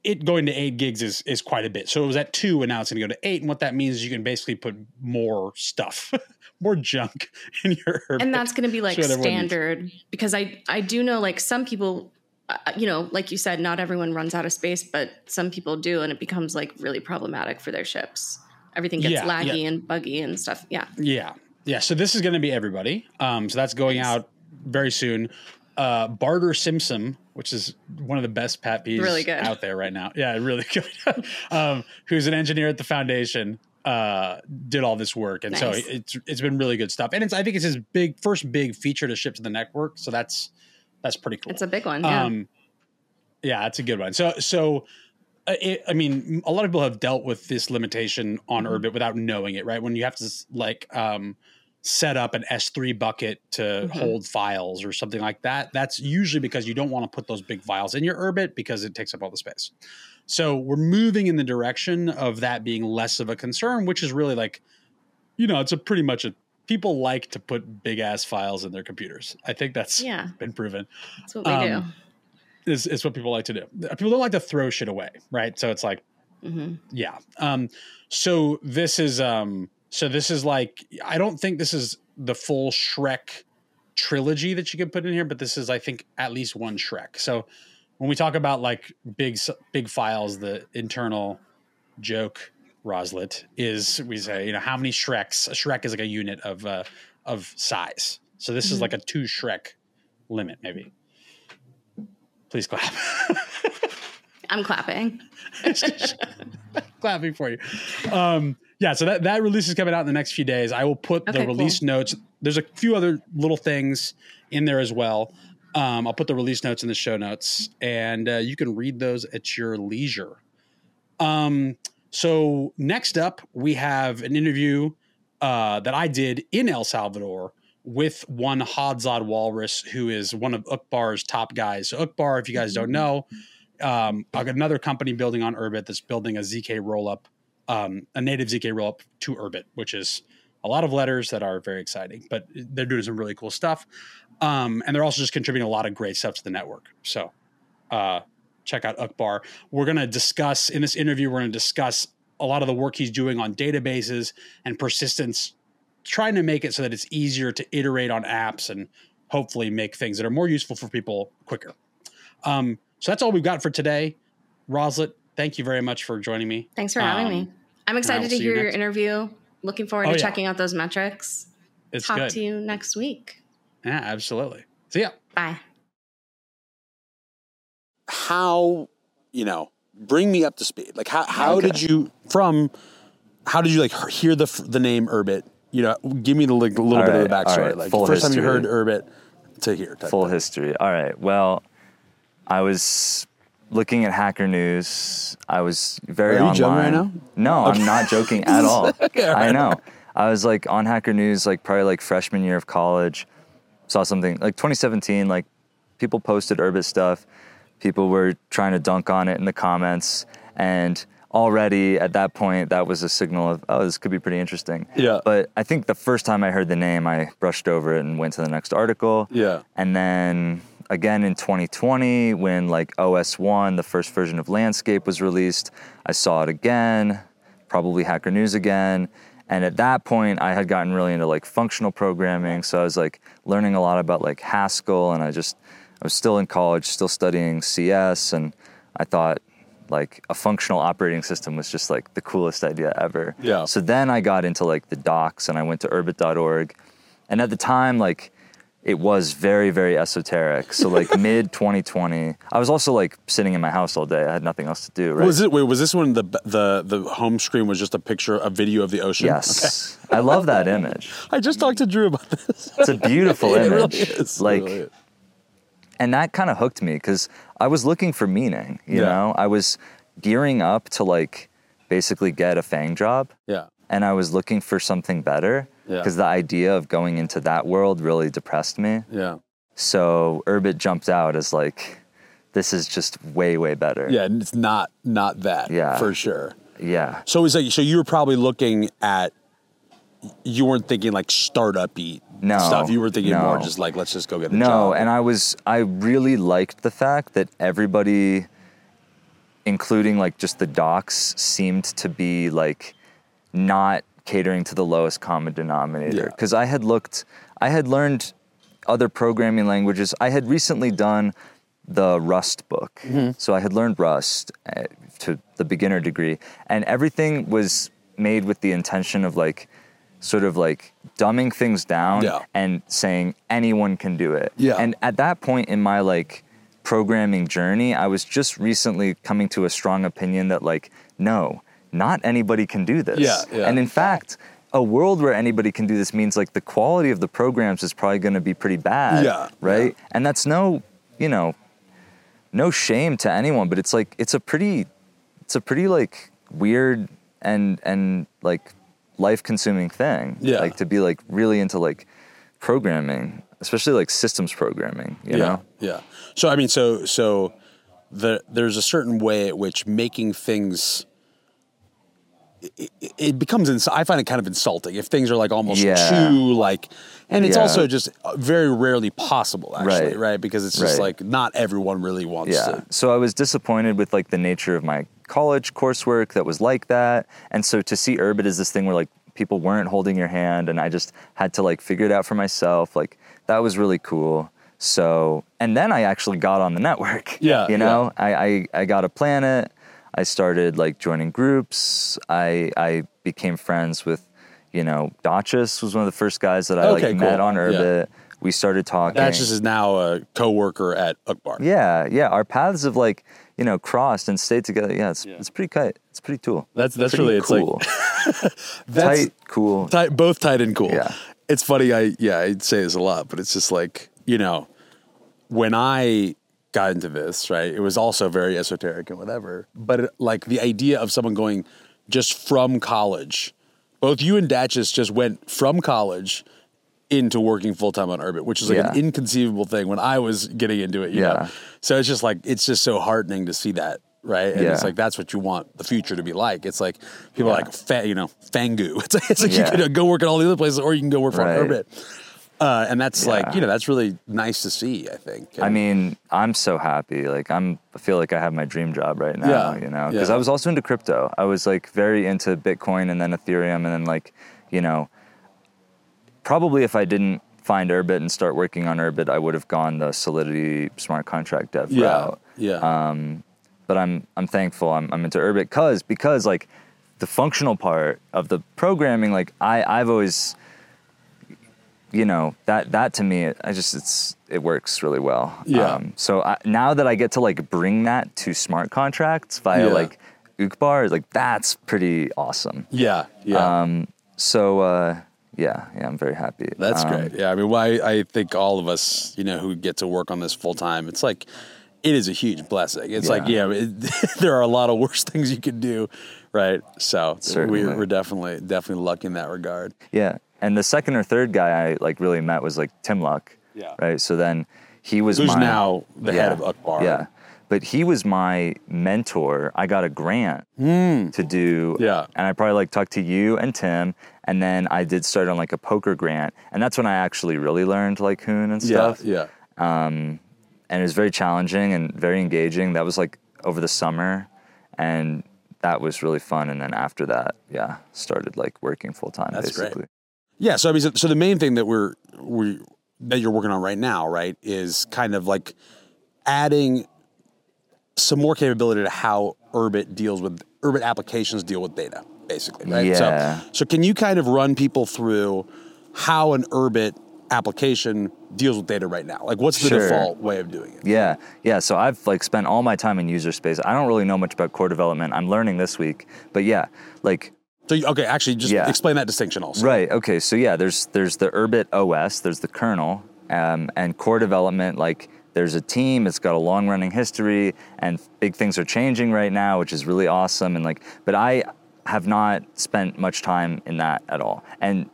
Speaker 2: it going to eight gigs is is quite a bit. So it was at two, and now it's going to go to eight. And what that means is you can basically put more stuff, more junk in your.
Speaker 1: And that's going to be like standard because I I do know like some people, uh, you know, like you said, not everyone runs out of space, but some people do, and it becomes like really problematic for their ships. Everything gets yeah, laggy yeah. and buggy and stuff. Yeah.
Speaker 2: Yeah. Yeah. So this is going to be everybody. Um, so that's going out very soon uh, Barter Simsum, which is one of the best Pat peeves really good. out there right now. Yeah, really good. um, who's an engineer at the foundation, uh, did all this work, and nice. so it's it's been really good stuff. And it's I think it's his big first big feature to ship to the network, so that's that's pretty cool.
Speaker 1: It's a big one. Yeah, um,
Speaker 2: yeah, that's a good one. So so. Uh, it, I mean, a lot of people have dealt with this limitation on mm-hmm. Urbit without knowing it, right? When you have to like um, set up an S3 bucket to mm-hmm. hold files or something like that, that's usually because you don't want to put those big files in your Urbit because it takes up all the space. So we're moving in the direction of that being less of a concern, which is really like, you know, it's a pretty much a people like to put big ass files in their computers. I think that's yeah. been proven.
Speaker 1: That's what we um,
Speaker 2: do. Is, is what people like to do. People don't like to throw shit away, right? So it's like, mm-hmm. yeah. Um, so this is um, so this is like I don't think this is the full Shrek trilogy that you could put in here, but this is I think at least one Shrek. So when we talk about like big big files, the internal joke Roslet is we say you know how many Shreks? A Shrek is like a unit of uh, of size. So this mm-hmm. is like a two Shrek limit maybe. Please clap.
Speaker 1: I'm clapping.
Speaker 2: clapping for you. Um, yeah, so that, that release is coming out in the next few days. I will put okay, the release cool. notes. There's a few other little things in there as well. Um, I'll put the release notes in the show notes, and uh, you can read those at your leisure. Um, so next up, we have an interview uh, that I did in El Salvador with one Hodzod Walrus, who is one of Uqbar's top guys. So Uqbar, if you guys don't know, um, another company building on Urbit that's building a ZK rollup, um, a native ZK rollup to Urbit, which is a lot of letters that are very exciting. But they're doing some really cool stuff, um, and they're also just contributing a lot of great stuff to the network. So uh, check out Uqbar. We're going to discuss in this interview. We're going to discuss a lot of the work he's doing on databases and persistence, trying to make it so that it's easier to iterate on apps and hopefully make things that are more useful for people quicker. Um, so that's all we've got for today. Roslet, thank you very much for joining me.
Speaker 1: Thanks for having
Speaker 2: Um,
Speaker 1: me. I'm excited to
Speaker 2: see you
Speaker 1: hear your interview. Looking forward
Speaker 2: Oh,
Speaker 1: to
Speaker 2: yeah.
Speaker 1: checking out those metrics.
Speaker 2: It's
Speaker 1: Talk
Speaker 2: good.
Speaker 1: to you next week.
Speaker 2: Yeah, absolutely. See ya.
Speaker 1: Bye.
Speaker 3: how you know bring me up to speed like how, how
Speaker 4: Okay.
Speaker 3: did you from how did you like hear the the name urbit you know give me the like, a little
Speaker 4: All
Speaker 3: bit of the backstory
Speaker 4: right.
Speaker 3: like
Speaker 4: Full
Speaker 3: the first time you heard urbit to here type
Speaker 4: Full
Speaker 3: thing.
Speaker 4: history. All right. Well, I was looking at Hacker News. I was very
Speaker 3: Are you
Speaker 4: online.
Speaker 3: joking right now?
Speaker 4: No, I'm not joking at all.
Speaker 3: Okay, all
Speaker 4: I know. I was like on Hacker News, like probably like freshman year of college. Saw something like 2017. Like people posted Urbit stuff. People were trying to dunk on it in the comments, and already at that point, that was a signal of oh, this could be pretty interesting.
Speaker 3: Yeah.
Speaker 4: But I think the first time I heard the name, I brushed over it and went to the next article.
Speaker 3: Yeah.
Speaker 4: And then again in 2020, when like OS 1, the first version of Landscape was released, I saw it again, probably Hacker News again. And at that point, I had gotten really into like functional programming. So I was like learning a lot about like Haskell. And I just, I was still in college, still studying CS. And I thought like a functional operating system was just like the coolest idea ever.
Speaker 3: Yeah.
Speaker 4: So then I got into like the docs and I went to urbit.org. And at the time, like it was very, very esoteric. So like mid 2020, I was also like sitting in my house all day. I had nothing else to do. Right?
Speaker 3: was it wait was this when the the the home screen was just a picture a video of the ocean
Speaker 4: Yes. I love that image.
Speaker 3: i just talked to drew about this
Speaker 4: It's a beautiful
Speaker 3: It really
Speaker 4: image.
Speaker 3: is. It
Speaker 4: Like,
Speaker 3: really is.
Speaker 4: and that kind of hooked me because I was looking for meaning. You
Speaker 3: Yeah.
Speaker 4: know, I was gearing up to like basically get a FAANG job.
Speaker 3: yeah
Speaker 4: and I was looking for something better
Speaker 3: Yeah.
Speaker 4: because the idea of going into that world really depressed me.
Speaker 3: yeah
Speaker 4: So Urbit jumped out as like, this is just way, way better.
Speaker 3: yeah and it's not not that
Speaker 4: Yeah.
Speaker 3: for sure
Speaker 4: Yeah.
Speaker 3: so it's like so you were probably looking at you weren't thinking like startup y
Speaker 4: No,
Speaker 3: stuff you were thinking more just like let's just go get a
Speaker 4: No,
Speaker 3: job
Speaker 4: and I was, I really liked the fact that everybody, including like just the docs, seemed to be like not catering to the lowest common denominator.
Speaker 3: Yeah.
Speaker 4: Because I had looked, I had learned other programming languages. I had recently done the Rust book.
Speaker 3: Mm-hmm.
Speaker 4: So I had learned Rust uh, to the beginner degree, and everything was made with the intention of like, sort of like dumbing things down
Speaker 3: Yeah.
Speaker 4: and saying anyone can do it.
Speaker 3: Yeah.
Speaker 4: And at that point in my like programming journey, I was just recently coming to a strong opinion that like, no, not anybody can do this.
Speaker 3: Yeah, yeah.
Speaker 4: And in fact, a world where anybody can do this means like the quality of the programs is probably going to be pretty bad.
Speaker 3: Yeah,
Speaker 4: Right. And that's no, you know, no shame to anyone, but it's like it's a pretty, it's a pretty like weird and and like life consuming thing.
Speaker 3: Yeah.
Speaker 4: Like to be like really into like programming, especially like systems programming. You
Speaker 3: yeah
Speaker 4: know.
Speaker 3: yeah so i mean so so the there's a certain way at which making things it, it- becomes ins- i find it kind of insulting if things are like almost
Speaker 4: Yeah.
Speaker 3: too like and it's
Speaker 4: Yeah.
Speaker 3: also just uh, very rarely possible actually right,
Speaker 4: Right.
Speaker 3: because it's just
Speaker 4: Right.
Speaker 3: like not everyone really wants
Speaker 4: Yeah.
Speaker 3: to
Speaker 4: So I was disappointed with like the nature of my college coursework that was like that. And so to see Urbit is this thing where like people weren't holding your hand and I just had to like figure it out for myself, like that was really cool. So and then I actually got on the network.
Speaker 3: Yeah,
Speaker 4: You know, I, I I got a planet. I started like joining groups. I I became friends with, you know, Dachis was one of the first guys that I
Speaker 3: Okay,
Speaker 4: like met
Speaker 3: cool.
Speaker 4: on
Speaker 3: Yeah.
Speaker 4: We started talking.
Speaker 3: that just is now a co-worker at Uqbar.
Speaker 4: Yeah, yeah. Our paths have like you know crossed and stayed together. Yeah, it's it's pretty tight. It's pretty cool.
Speaker 3: That's- that's
Speaker 4: Pretty
Speaker 3: really- it's like- That's
Speaker 4: tight, cool.
Speaker 3: tight, both tight and cool.
Speaker 4: Yeah.
Speaker 3: It's funny. I yeah, I'd say this a lot, but it's just like you know, when I got into this, right, it was also very esoteric and whatever. But it, like the idea of someone going just from college, both you and Datchis just went from college
Speaker 2: into working full time on Urbit, which is like an inconceivable thing when I was getting into it. You
Speaker 4: Yeah.
Speaker 2: know? So it's just like it's just so heartening to see that. Right, and it's like that's what you want the future to be like. It's like people are like, fa- you know, Fangu. It's like, it's like
Speaker 4: Yeah.
Speaker 2: you can go work at all the other places, or you can go work for
Speaker 4: Right.
Speaker 2: Urbit. Uh, and that's like you know that's really nice to see. I think.
Speaker 4: I mean, I'm so happy. Like I'm I feel like I have my dream job right now,
Speaker 2: Yeah,
Speaker 4: you know, because
Speaker 2: yeah.
Speaker 4: I was also into crypto. I was like very into Bitcoin and then Ethereum and then like, you know, probably if I didn't find Urbit and start working on Urbit, I would have gone the Solidity smart contract dev
Speaker 2: yeah,
Speaker 4: route.
Speaker 2: yeah,
Speaker 4: Um, but I'm I'm thankful I'm, I'm into Urbit because because like the functional part of the programming, like I I've always, you know that that to me I just it's it works really well.
Speaker 2: Yeah.
Speaker 4: so I, now that I get to like bring that to smart contracts via
Speaker 2: Yeah.
Speaker 4: like Uqbar, like that's pretty awesome.
Speaker 2: yeah, yeah.
Speaker 4: Um, so uh, yeah, yeah, I'm very happy.
Speaker 2: That's
Speaker 4: Um,
Speaker 2: great. Yeah, I mean, why I think all of us, you know, who get to work on this full time, it's like it is a huge blessing. It's like, yeah,
Speaker 4: Yeah.
Speaker 2: it, there are a lot of worse things you could do, right? So we're, we're definitely definitely lucky in that regard.
Speaker 4: Yeah. And the second or third guy I like really met was like Tim Luck.
Speaker 2: Yeah.
Speaker 4: Right. So then he was
Speaker 2: Who's
Speaker 4: my,
Speaker 2: now the head of Uqbar.
Speaker 4: Yeah. But he was my mentor. I got a grant to do.
Speaker 2: Yeah.
Speaker 4: And I probably like talked to you and Tim. And then I did start on like a poker grant. And that's when I actually really learned like Hoon and stuff.
Speaker 2: yeah.
Speaker 4: Um, and it was very challenging and very engaging. That was like over the summer. And that was really fun. And then after that, yeah, started like working full time
Speaker 2: basically. great. Yeah, so I mean, so, so the main thing that we're we that you're working on right now, right, is kind of like adding some more capability to how Urbit deals with Urbit applications deal with data, basically, right?
Speaker 4: Yeah.
Speaker 2: So, so can you kind of run people through how an Urbit application deals with data right now? Like, what's the
Speaker 4: Sure.
Speaker 2: default way of doing it?
Speaker 4: Yeah, yeah. So I've like spent all my time in user space. I don't really know much about core development. I'm learning this week, but yeah, like
Speaker 2: So, okay, actually, just
Speaker 4: Yeah.
Speaker 2: explain that distinction also.
Speaker 4: right. Okay, so yeah, there's there's the Urbit OS, there's the kernel, um, and core development. Like there's a team. It's got a long running history, and big things are changing right now, which is really awesome. And like, but I have not spent much time in that at all, and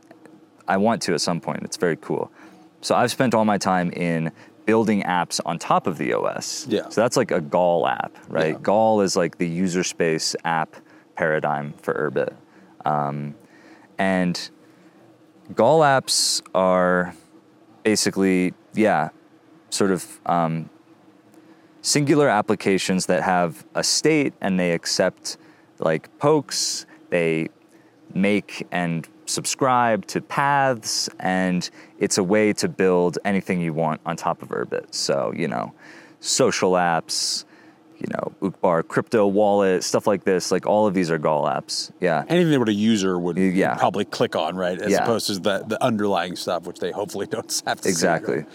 Speaker 4: I want to at some point. It's very cool. So I've spent all my time in building apps on top of the OS.
Speaker 2: Yeah.
Speaker 4: So that's like a Gall app, right?
Speaker 2: Yeah.
Speaker 4: Gall is like the user space app paradigm for Urbit. Um, and Gall apps are basically, yeah, sort of um, singular applications that have a state and they accept like pokes, they make and subscribe to paths, and it's a way to build anything you want on top of Urbit. So, you know, social apps, you know, Uqbar crypto wallet, stuff like this. Like all of these are Gall apps. Yeah.
Speaker 2: Anything that a user would
Speaker 4: Yeah.
Speaker 2: probably click on, right? As
Speaker 4: Yeah.
Speaker 2: opposed to the, the underlying stuff, which they hopefully don't have to see,
Speaker 4: Exactly.
Speaker 2: right?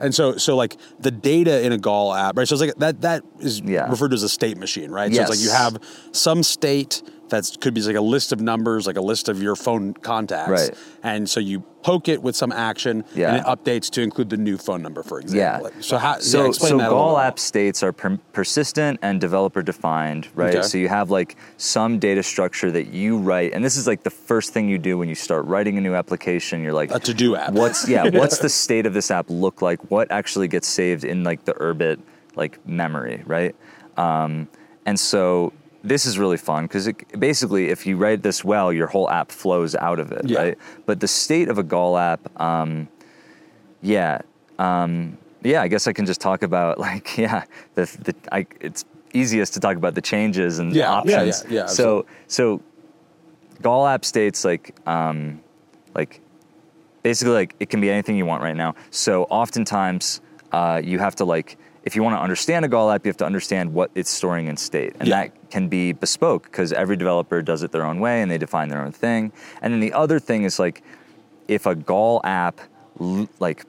Speaker 2: And so, so like the data in a Gall app, right? So it's like that that is
Speaker 4: Yeah.
Speaker 2: referred to as a state machine, right? So it's like you have some state that could be like a list of numbers, like a list of your phone contacts,
Speaker 4: Right.
Speaker 2: And so you poke it with some action,
Speaker 4: Yeah.
Speaker 2: and it updates to include the new phone number, for
Speaker 4: Yeah.
Speaker 2: example. So how?
Speaker 4: So,
Speaker 2: yeah, explain
Speaker 4: so
Speaker 2: that
Speaker 4: Gall app states are per- persistent and developer defined, right?
Speaker 2: Okay.
Speaker 4: So you have like some data structure that you write, and this is like the first thing you do when you start writing a new application. You're like,
Speaker 2: A to-do app.
Speaker 4: What's yeah? What's the state of this app look like? What actually gets saved in like the Urbit like memory, right? Um, and so this is really fun because basically, if you write this well, your whole app flows out of it,
Speaker 2: Yeah.
Speaker 4: right? But the state of a Gall app, um, yeah, um, yeah. I guess I can just talk about like yeah, the, the I, it's easiest to talk about the changes and
Speaker 2: Yeah, yeah,
Speaker 4: options.
Speaker 2: yeah, yeah,
Speaker 4: so so Gall app states like um, like basically like it can be anything you want right now. So oftentimes uh, you have to like if you want to understand a Gall app, you have to understand what it's storing in state, and
Speaker 2: Yeah.
Speaker 4: that can be bespoke because every developer does it their own way and they define their own thing. And then the other thing is like if a Gall app like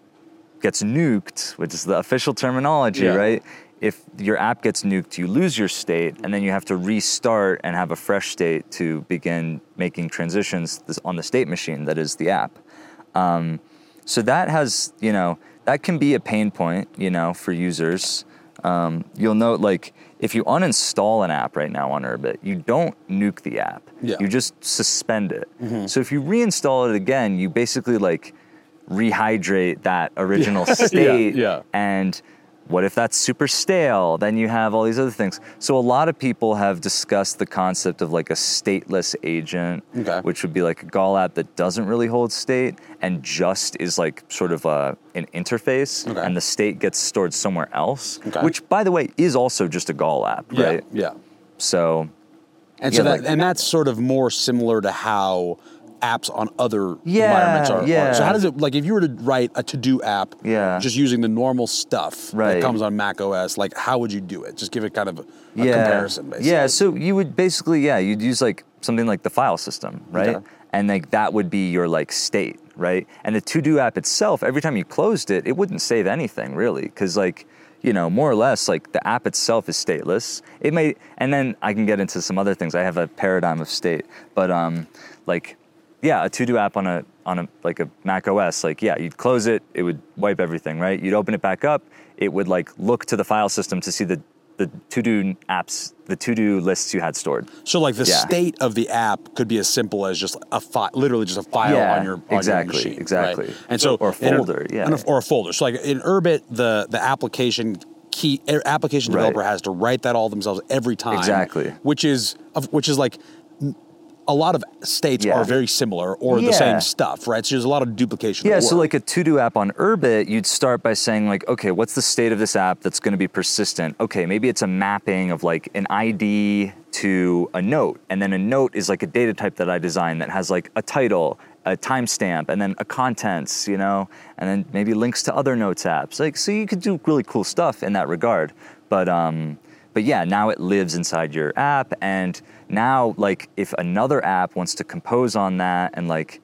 Speaker 4: gets nuked, which is the official terminology,
Speaker 2: Yeah.
Speaker 4: right? If your app gets nuked, you lose your state, and then you have to restart and have a fresh state to begin making transitions on the state machine that is the app. Um, so that has, you know, that can be a pain point, you know, for users. Um, you'll note, like, if you uninstall an app right now on Urbit, you don't nuke the app.
Speaker 2: Yeah.
Speaker 4: You just suspend it. So if you reinstall it again, you basically like rehydrate that original state
Speaker 2: yeah.
Speaker 4: and what if that's super stale then you have all these other things so a lot of people have discussed the concept of like a stateless agent
Speaker 2: Okay.
Speaker 4: which would be like a gall app that doesn't really hold state and just is like sort of a, an interface
Speaker 2: Okay.
Speaker 4: and the state gets stored somewhere else
Speaker 2: Okay.
Speaker 4: which by the way is also just a gall app
Speaker 2: Yeah.
Speaker 4: right
Speaker 2: Yeah.
Speaker 4: so
Speaker 2: And so
Speaker 4: Yeah,
Speaker 2: that,
Speaker 4: like-
Speaker 2: and that's sort of more similar to how apps on other
Speaker 4: Yeah,
Speaker 2: environments are, are.
Speaker 4: yeah.
Speaker 2: So how does it like if you were to write a to-do app
Speaker 4: Yeah.
Speaker 2: just using the normal stuff that comes on Mac OS, like how would you do it? Just give it kind of a, a
Speaker 4: yeah.
Speaker 2: comparison basically.
Speaker 4: Yeah, so you would basically, yeah, you'd use like something like the file system, right?
Speaker 2: Okay.
Speaker 4: And like that would be your like state, right? And the to do app itself, every time you closed it, it wouldn't save anything really, because like you know, more or less, like the app itself is stateless. It may, and then I can get into some other things. I have a paradigm of state, but um, like, yeah, a to-do app on a on a like a Mac OS, like yeah, you'd close it, it would wipe everything, right? You'd open it back up, it would like look to the file system to see the the to-do apps, the to-do lists you had stored.
Speaker 2: So like the
Speaker 4: Yeah.
Speaker 2: state of the app could be as simple as just a file, literally just a file
Speaker 4: Yeah,
Speaker 2: on your on
Speaker 4: exactly,
Speaker 2: your machine,
Speaker 4: exactly.
Speaker 2: Right? And so
Speaker 4: Or a folder, yeah.
Speaker 2: a- or a folder. So like in Urbit, the the application key er, application
Speaker 4: Right.
Speaker 2: developer has to write that all themselves every time.
Speaker 4: Exactly.
Speaker 2: Which is which is like a lot of states
Speaker 4: Yeah.
Speaker 2: are very similar or the same stuff, right? So there's a lot of duplication.
Speaker 4: Yeah,
Speaker 2: of
Speaker 4: so like a to-do app on Urbit, you'd start by saying like, okay, what's the state of this app that's going to be persistent? Okay, maybe it's a mapping of like an ID to a note, and then a note is like a data type that I designed that has like a title, a timestamp, and then a contents, you know, and then maybe links to other notes apps. Like, so you could do really cool stuff in that regard. But um, but yeah, now it lives inside your app, and now like if another app wants to compose on that and like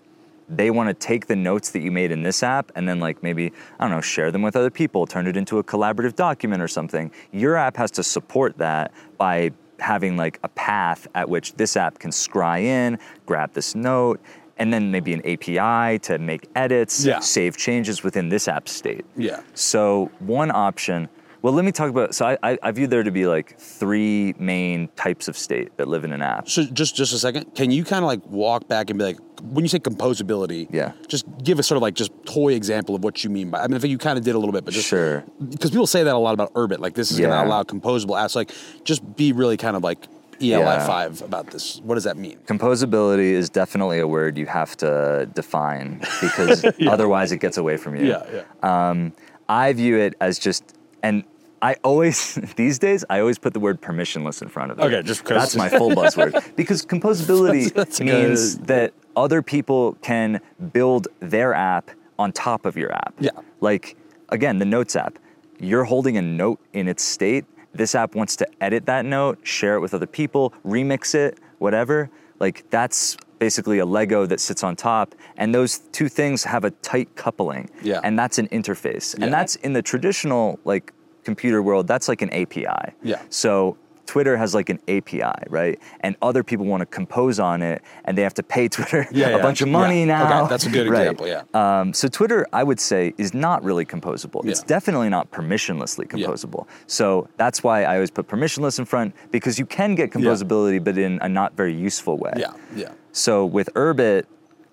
Speaker 4: they want to take the notes that you made in this app and then like maybe i don't know share them with other people turn it into a collaborative document or something your app has to support that by having like a path at which this app can scry in grab this note and then maybe an api to make edits
Speaker 2: Yeah.
Speaker 4: save changes within this app state
Speaker 2: Yeah.
Speaker 4: so one option well let me talk about so I, I, I view there to be like three main types of state that live in an app
Speaker 2: So just just a second, can you kind of like walk back and be like, when you say composability,
Speaker 4: Yeah.
Speaker 2: just give a sort of like just toy example of what you mean by. I mean, I think you kind of did a little bit, but just
Speaker 4: Sure.
Speaker 2: because people say that a lot about Urbit, like this is going to allow composable apps. Like, just be really kind of like ELI
Speaker 4: Yeah.
Speaker 2: five about this. What does that mean?
Speaker 4: Composability is definitely a word you have to define because otherwise it gets away from you.
Speaker 2: yeah.
Speaker 4: Um, I view it as just, and I always, these days, I always put the word permissionless in front of it.
Speaker 2: Okay, just
Speaker 4: That's my full buzzword. Because composability
Speaker 2: That's- that's
Speaker 4: means
Speaker 2: good.
Speaker 4: that other people can build their app on top of your app.
Speaker 2: Yeah.
Speaker 4: Like, again, the Notes app. You're holding a note in its state. This app wants to edit that note, share it with other people, remix it, whatever. Like, that's basically a Lego that sits on top. And those two things have a tight coupling.
Speaker 2: Yeah.
Speaker 4: And that's an interface.
Speaker 2: Yeah.
Speaker 4: And that's in the traditional, like, computer world, that's like an API.
Speaker 2: Yeah.
Speaker 4: So Twitter has like an API, right? And other people want to compose on it, and they have to pay Twitter
Speaker 2: Yeah,
Speaker 4: a
Speaker 2: yeah.
Speaker 4: bunch of money
Speaker 2: Yeah.
Speaker 4: now.
Speaker 2: Okay, that's a good
Speaker 4: Right.
Speaker 2: example, yeah.
Speaker 4: Um, so Twitter, I would say, is not really composable. It's definitely not permissionlessly composable. So that's why I always put permissionless in front because you can get composability, but in a not very useful way.
Speaker 2: Yeah, yeah,
Speaker 4: So with Urbit,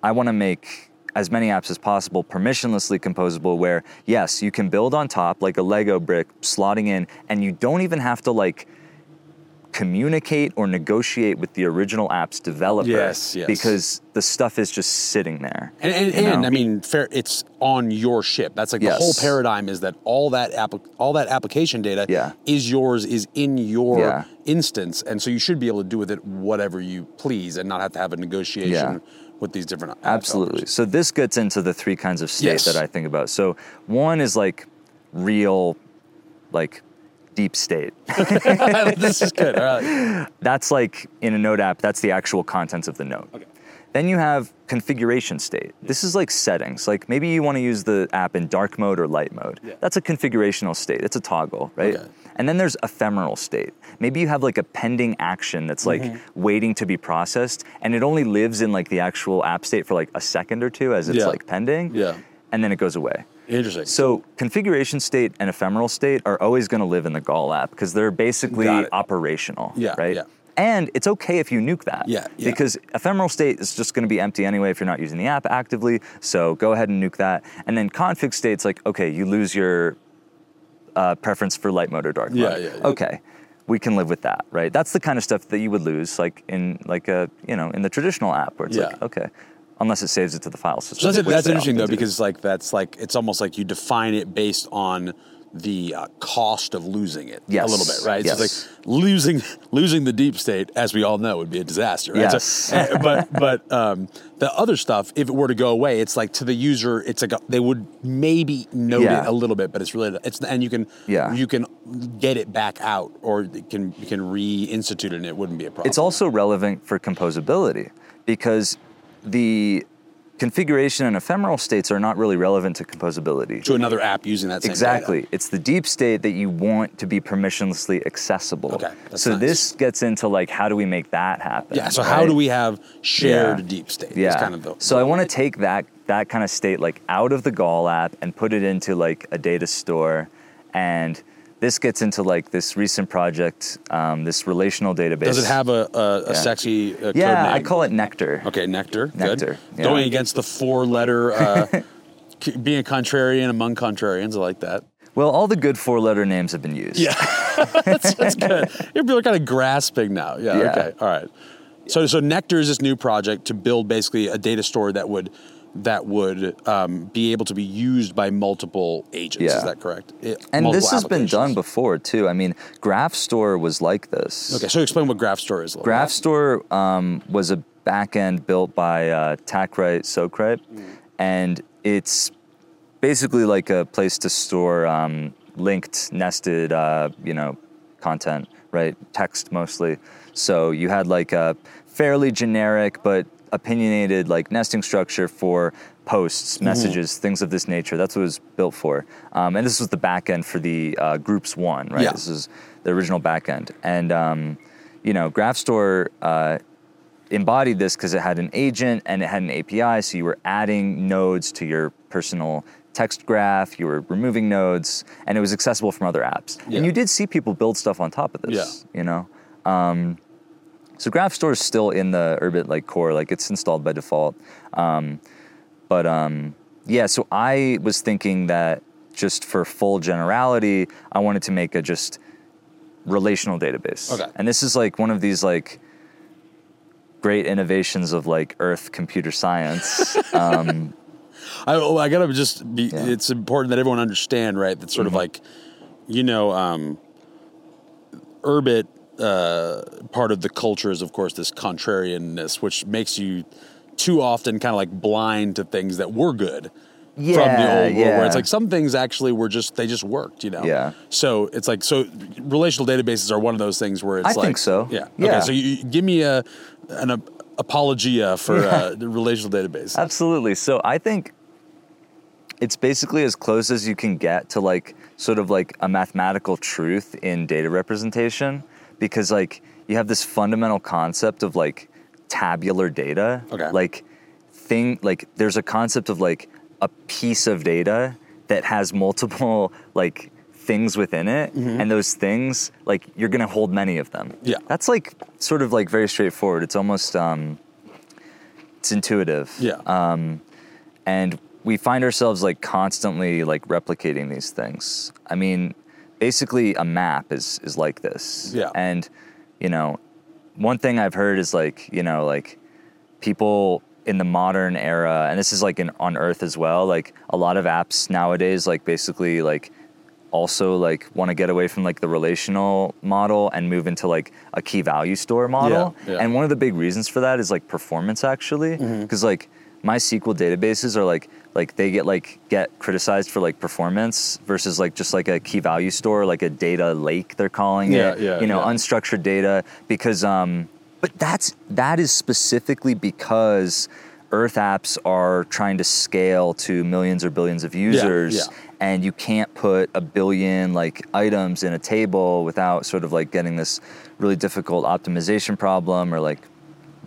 Speaker 4: I want to make as many apps as possible permissionlessly composable where yes, you can build on top like a Lego brick slotting in and you don't even have to like communicate or negotiate with the original app's developer
Speaker 2: Yes, yes.
Speaker 4: because the stuff is just sitting there.
Speaker 2: and and, and? I mean, fair. It's on your ship. That's like the whole paradigm is that all that app, all that application data
Speaker 4: Yeah.
Speaker 2: is yours, is in your
Speaker 4: Yeah.
Speaker 2: instance, and so you should be able to do with it whatever you please, and not have to have a negotiation
Speaker 4: Yeah.
Speaker 2: with these different.
Speaker 4: Absolutely.
Speaker 2: developers.
Speaker 4: So this gets into the three kinds of state
Speaker 2: Yes.
Speaker 4: that I think about. So one is like real, like deep state.
Speaker 2: this is good. Right.
Speaker 4: that's like in a Node app, that's the actual contents of the node.
Speaker 2: Okay.
Speaker 4: Then you have configuration state. This is like settings. Like maybe you want to use the app in dark mode or light mode.
Speaker 2: Yeah.
Speaker 4: That's a configurational state. It's a toggle, right?
Speaker 2: Okay.
Speaker 4: And then there's ephemeral state. Maybe you have like a pending action that's like
Speaker 2: Mm-hmm.
Speaker 4: waiting to be processed and it only lives in like the actual app state for like a second or two as it's
Speaker 2: Yeah.
Speaker 4: like pending.
Speaker 2: Yeah.
Speaker 4: And then it goes away.
Speaker 2: Interesting.
Speaker 4: So configuration state and ephemeral state are always going to live in the Gall app because they're basically operational,
Speaker 2: Yeah,
Speaker 4: right?
Speaker 2: yeah.
Speaker 4: And it's okay if you nuke that.
Speaker 2: Yeah, yeah.
Speaker 4: Because ephemeral state is just going to be empty anyway if you're not using the app actively. So go ahead and nuke that. And then config state's like, okay, you lose your uh, preference for light mode or dark
Speaker 2: Yeah,
Speaker 4: mode.
Speaker 2: yeah, yeah.
Speaker 4: Okay. We can live with that, right? That's the kind of stuff that you would lose, like in like a you know in the traditional app, where it's like okay, unless it saves it to the file system.
Speaker 2: So that's, that's interesting though
Speaker 4: do.
Speaker 2: because like that's like it's almost like you define it based on the uh, cost of losing it
Speaker 4: Yes.
Speaker 2: a little bit, right? So
Speaker 4: Yes.
Speaker 2: it's like losing losing the deep state, as we all know, would be a disaster. Right?
Speaker 4: Yes.
Speaker 2: So, uh, but but um, the other stuff, if it were to go away, it's like to the user, it's like a, they would maybe note
Speaker 4: Yeah.
Speaker 2: it a little bit, but it's really it's and you can
Speaker 4: Yeah.
Speaker 2: you can get it back out or it can you can reinstitute it and it wouldn't be a problem.
Speaker 4: It's also relevant for composability because the configuration and ephemeral states are not really relevant to composability.
Speaker 2: to another app using that same
Speaker 4: Exactly.
Speaker 2: data.
Speaker 4: It's the deep state that you want to be permissionlessly accessible.
Speaker 2: Okay,
Speaker 4: so
Speaker 2: nice.
Speaker 4: this gets into like how do we make that happen?
Speaker 2: Yeah. So how do we have shared
Speaker 4: Yeah.
Speaker 2: deep state?
Speaker 4: Yeah.
Speaker 2: kind of the,
Speaker 4: so I want to take that that kind of state like out of the Gall app and put it into like a data store, and this gets into like this recent project, um, this relational database.
Speaker 2: Does it have a, a, a
Speaker 4: Yeah.
Speaker 2: sexy uh, code
Speaker 4: Yeah,
Speaker 2: name?
Speaker 4: I call it Nectar.
Speaker 2: Okay, Nectar.
Speaker 4: Nectar,
Speaker 2: Good.
Speaker 4: yeah.
Speaker 2: Going against the four-letter, uh, being a contrarian among contrarians. I like that.
Speaker 4: Well, all the good four-letter names have been used.
Speaker 2: Yeah, that's, that's good. People are kind of grasping now. Yeah,
Speaker 4: Yeah.
Speaker 2: Okay. All right. So, so Nectar is this new project to build basically a data store that would that would um, be able to be used by multiple agents. Is that correct? It-
Speaker 4: And this has been done before too. I mean, GraphStore was like this.
Speaker 2: Okay, so explain what GraphStore is. A little bit.
Speaker 4: GraphStore um, was a backend built by uh, Tacryt Socryp, and it's basically like a place to store um, linked, nested, uh, you know, content, right? Text mostly. So you had like a fairly generic but opinionated like nesting structure for posts, messages, things of this nature. That's what it was built for. Um, and this was the backend for the uh, groups one, right?
Speaker 2: Yeah.
Speaker 4: This is the original backend. And, um, you know, GraphStore uh, embodied this because it had an agent and it had an API. So you were adding nodes to your personal text graph, you were removing nodes, and it was accessible from other apps.
Speaker 2: Yeah.
Speaker 4: And you did see people build stuff on top of this, you know? Um, so GraphStore is still in the Urbit like core, like it's installed by default. Um, but um, yeah, so I was thinking that just for full generality, I wanted to make a just relational database.
Speaker 2: Okay.
Speaker 4: And this is like one of these like great innovations of like Earth computer science. um,
Speaker 2: I, oh, I gotta just be.
Speaker 4: Yeah. Mm-hmm.
Speaker 2: It's important that everyone understand, right? That sort of like, you know, um, Urbit. Uh, part of the culture is, of course, this contrarianness, which makes you too often kind of like blind to things that were good from the
Speaker 4: Yeah,
Speaker 2: old world. Where it's like some things actually were just they just worked, you know.
Speaker 4: Yeah.
Speaker 2: So it's like so relational databases are one of those things where it's like
Speaker 4: I
Speaker 2: like
Speaker 4: think so.
Speaker 2: Yeah.
Speaker 4: Yeah.
Speaker 2: Okay. So you, you give me a an ap- apologia for uh, the relational database.
Speaker 4: Absolutely. So I think it's basically as close as you can get to like sort of like a mathematical truth in data representation because like you have this fundamental concept of like tabular data.
Speaker 2: Okay.
Speaker 4: Like thing like there's a concept of like a piece of data that has multiple like things within it and those things like you're going to hold many of them.
Speaker 2: Yeah.
Speaker 4: That's like sort of like very straightforward. It's almost um it's intuitive
Speaker 2: Yeah.
Speaker 4: Um and we find ourselves like constantly like replicating these things i mean basically a map is is like this
Speaker 2: Yeah.
Speaker 4: and you know one thing i've heard is like you know like people in the modern era and this is like in on earth as well like a lot of apps nowadays like basically like also like want to get away from like the relational model and move into like a key value store model
Speaker 2: Yeah, yeah.
Speaker 4: and one of the big reasons for that is like performance actually
Speaker 2: Mm-hmm.
Speaker 4: because like MySQL databases are like like they get like get criticized for like performance versus like just like a key value store like a data lake they're calling
Speaker 2: Yeah,
Speaker 4: it
Speaker 2: yeah,
Speaker 4: you know
Speaker 2: yeah.
Speaker 4: unstructured data because um but that's that is specifically because earth apps are trying to scale to millions or billions of users and you can't put a billion like items in a table without sort of like getting this really difficult optimization problem or like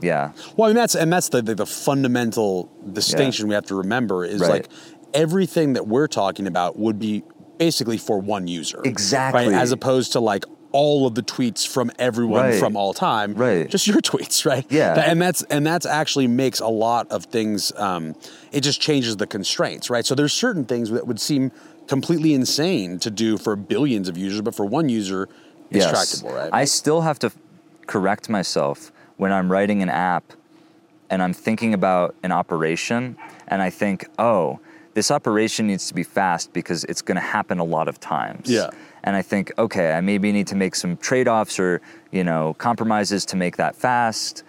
Speaker 4: yeah
Speaker 2: Well, I mean that's and that's the the, the fundamental distinction we have to remember is
Speaker 4: Right.
Speaker 2: like everything that we're talking about would be basically for one user,
Speaker 4: Exactly.
Speaker 2: right? As opposed to like all of the tweets from everyone
Speaker 4: Right.
Speaker 2: from all time.
Speaker 4: Right.
Speaker 2: Just your tweets, right?
Speaker 4: Yeah.
Speaker 2: And that's and that's actually makes a lot of things. Um, it just changes the constraints, right? So there's certain things that would seem completely insane to do for billions of users, but for one user, it's tractable, right?
Speaker 4: I still have to correct myself when I'm writing an app and I'm thinking about an operation and I think, oh, this operation needs to be fast because it's going to happen a lot of times.
Speaker 2: Yeah.
Speaker 4: And I think, okay, I maybe need to make some trade-offs or, you know, compromises to make that fast.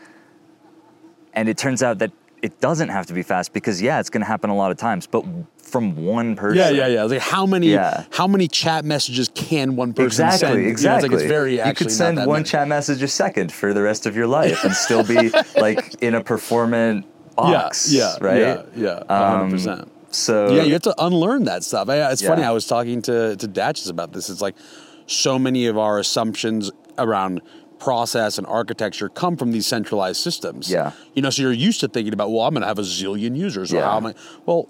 Speaker 4: And it turns out that it doesn't have to be fast because yeah, it's going to happen a lot of times, but from one person.
Speaker 2: yeah, yeah, yeah. Like how many
Speaker 4: Yeah.
Speaker 2: how many chat messages can one person
Speaker 4: Exactly,
Speaker 2: send? You know,
Speaker 4: exactly.
Speaker 2: it's like it's very
Speaker 4: you could send one
Speaker 2: many.
Speaker 4: chat message a second for the rest of your life and still be like in a performant box.
Speaker 2: Yeah, yeah,
Speaker 4: right.
Speaker 2: yeah, yeah, hundred
Speaker 4: Um,
Speaker 2: percent.
Speaker 4: So
Speaker 2: Yeah, you have to unlearn that stuff. I, it's funny. I was talking to to Datches about this. It's like so many of our assumptions around process and architecture come from these centralized systems.
Speaker 4: Yeah.
Speaker 2: you know, so you're used to thinking about, well, I'm going to have a zillion users. Or
Speaker 4: Yeah.
Speaker 2: how am I? Well,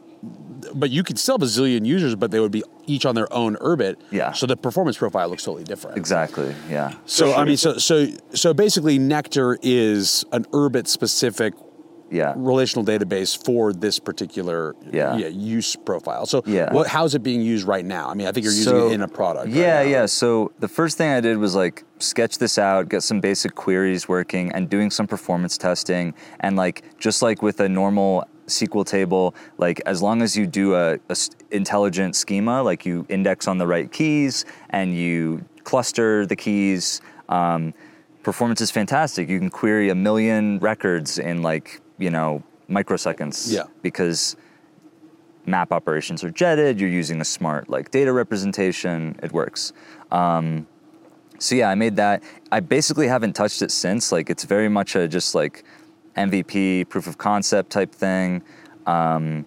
Speaker 2: but you could still have a zillion users, but they would be each on their own Urbit.
Speaker 4: Yeah.
Speaker 2: So the performance profile looks totally different.
Speaker 4: exactly. Yeah.
Speaker 2: So I mean, so so so basically, Nectar is an Urbit specific
Speaker 4: Yeah.
Speaker 2: relational database for this particular
Speaker 4: Yeah.
Speaker 2: use profile. So
Speaker 4: Yeah.
Speaker 2: what, how's it being used right now? I mean, I think you're using
Speaker 4: So-
Speaker 2: it in a product.
Speaker 4: Yeah,
Speaker 2: now.
Speaker 4: yeah. So the first thing I did was like sketch this out, get some basic queries working, and doing some performance testing. And like just like with a normal SQL table, like as long as you do a, a intelligent schema, like you index on the right keys and you cluster the keys. Um, performance is fantastic. You can query a million records in like you know microseconds.
Speaker 2: Yeah.
Speaker 4: Because map operations are jetted. You're using a smart like data representation. It works. Um, so yeah, I made that. I basically haven't touched it since. Like it's very much a just like MVP proof of concept type thing. Um,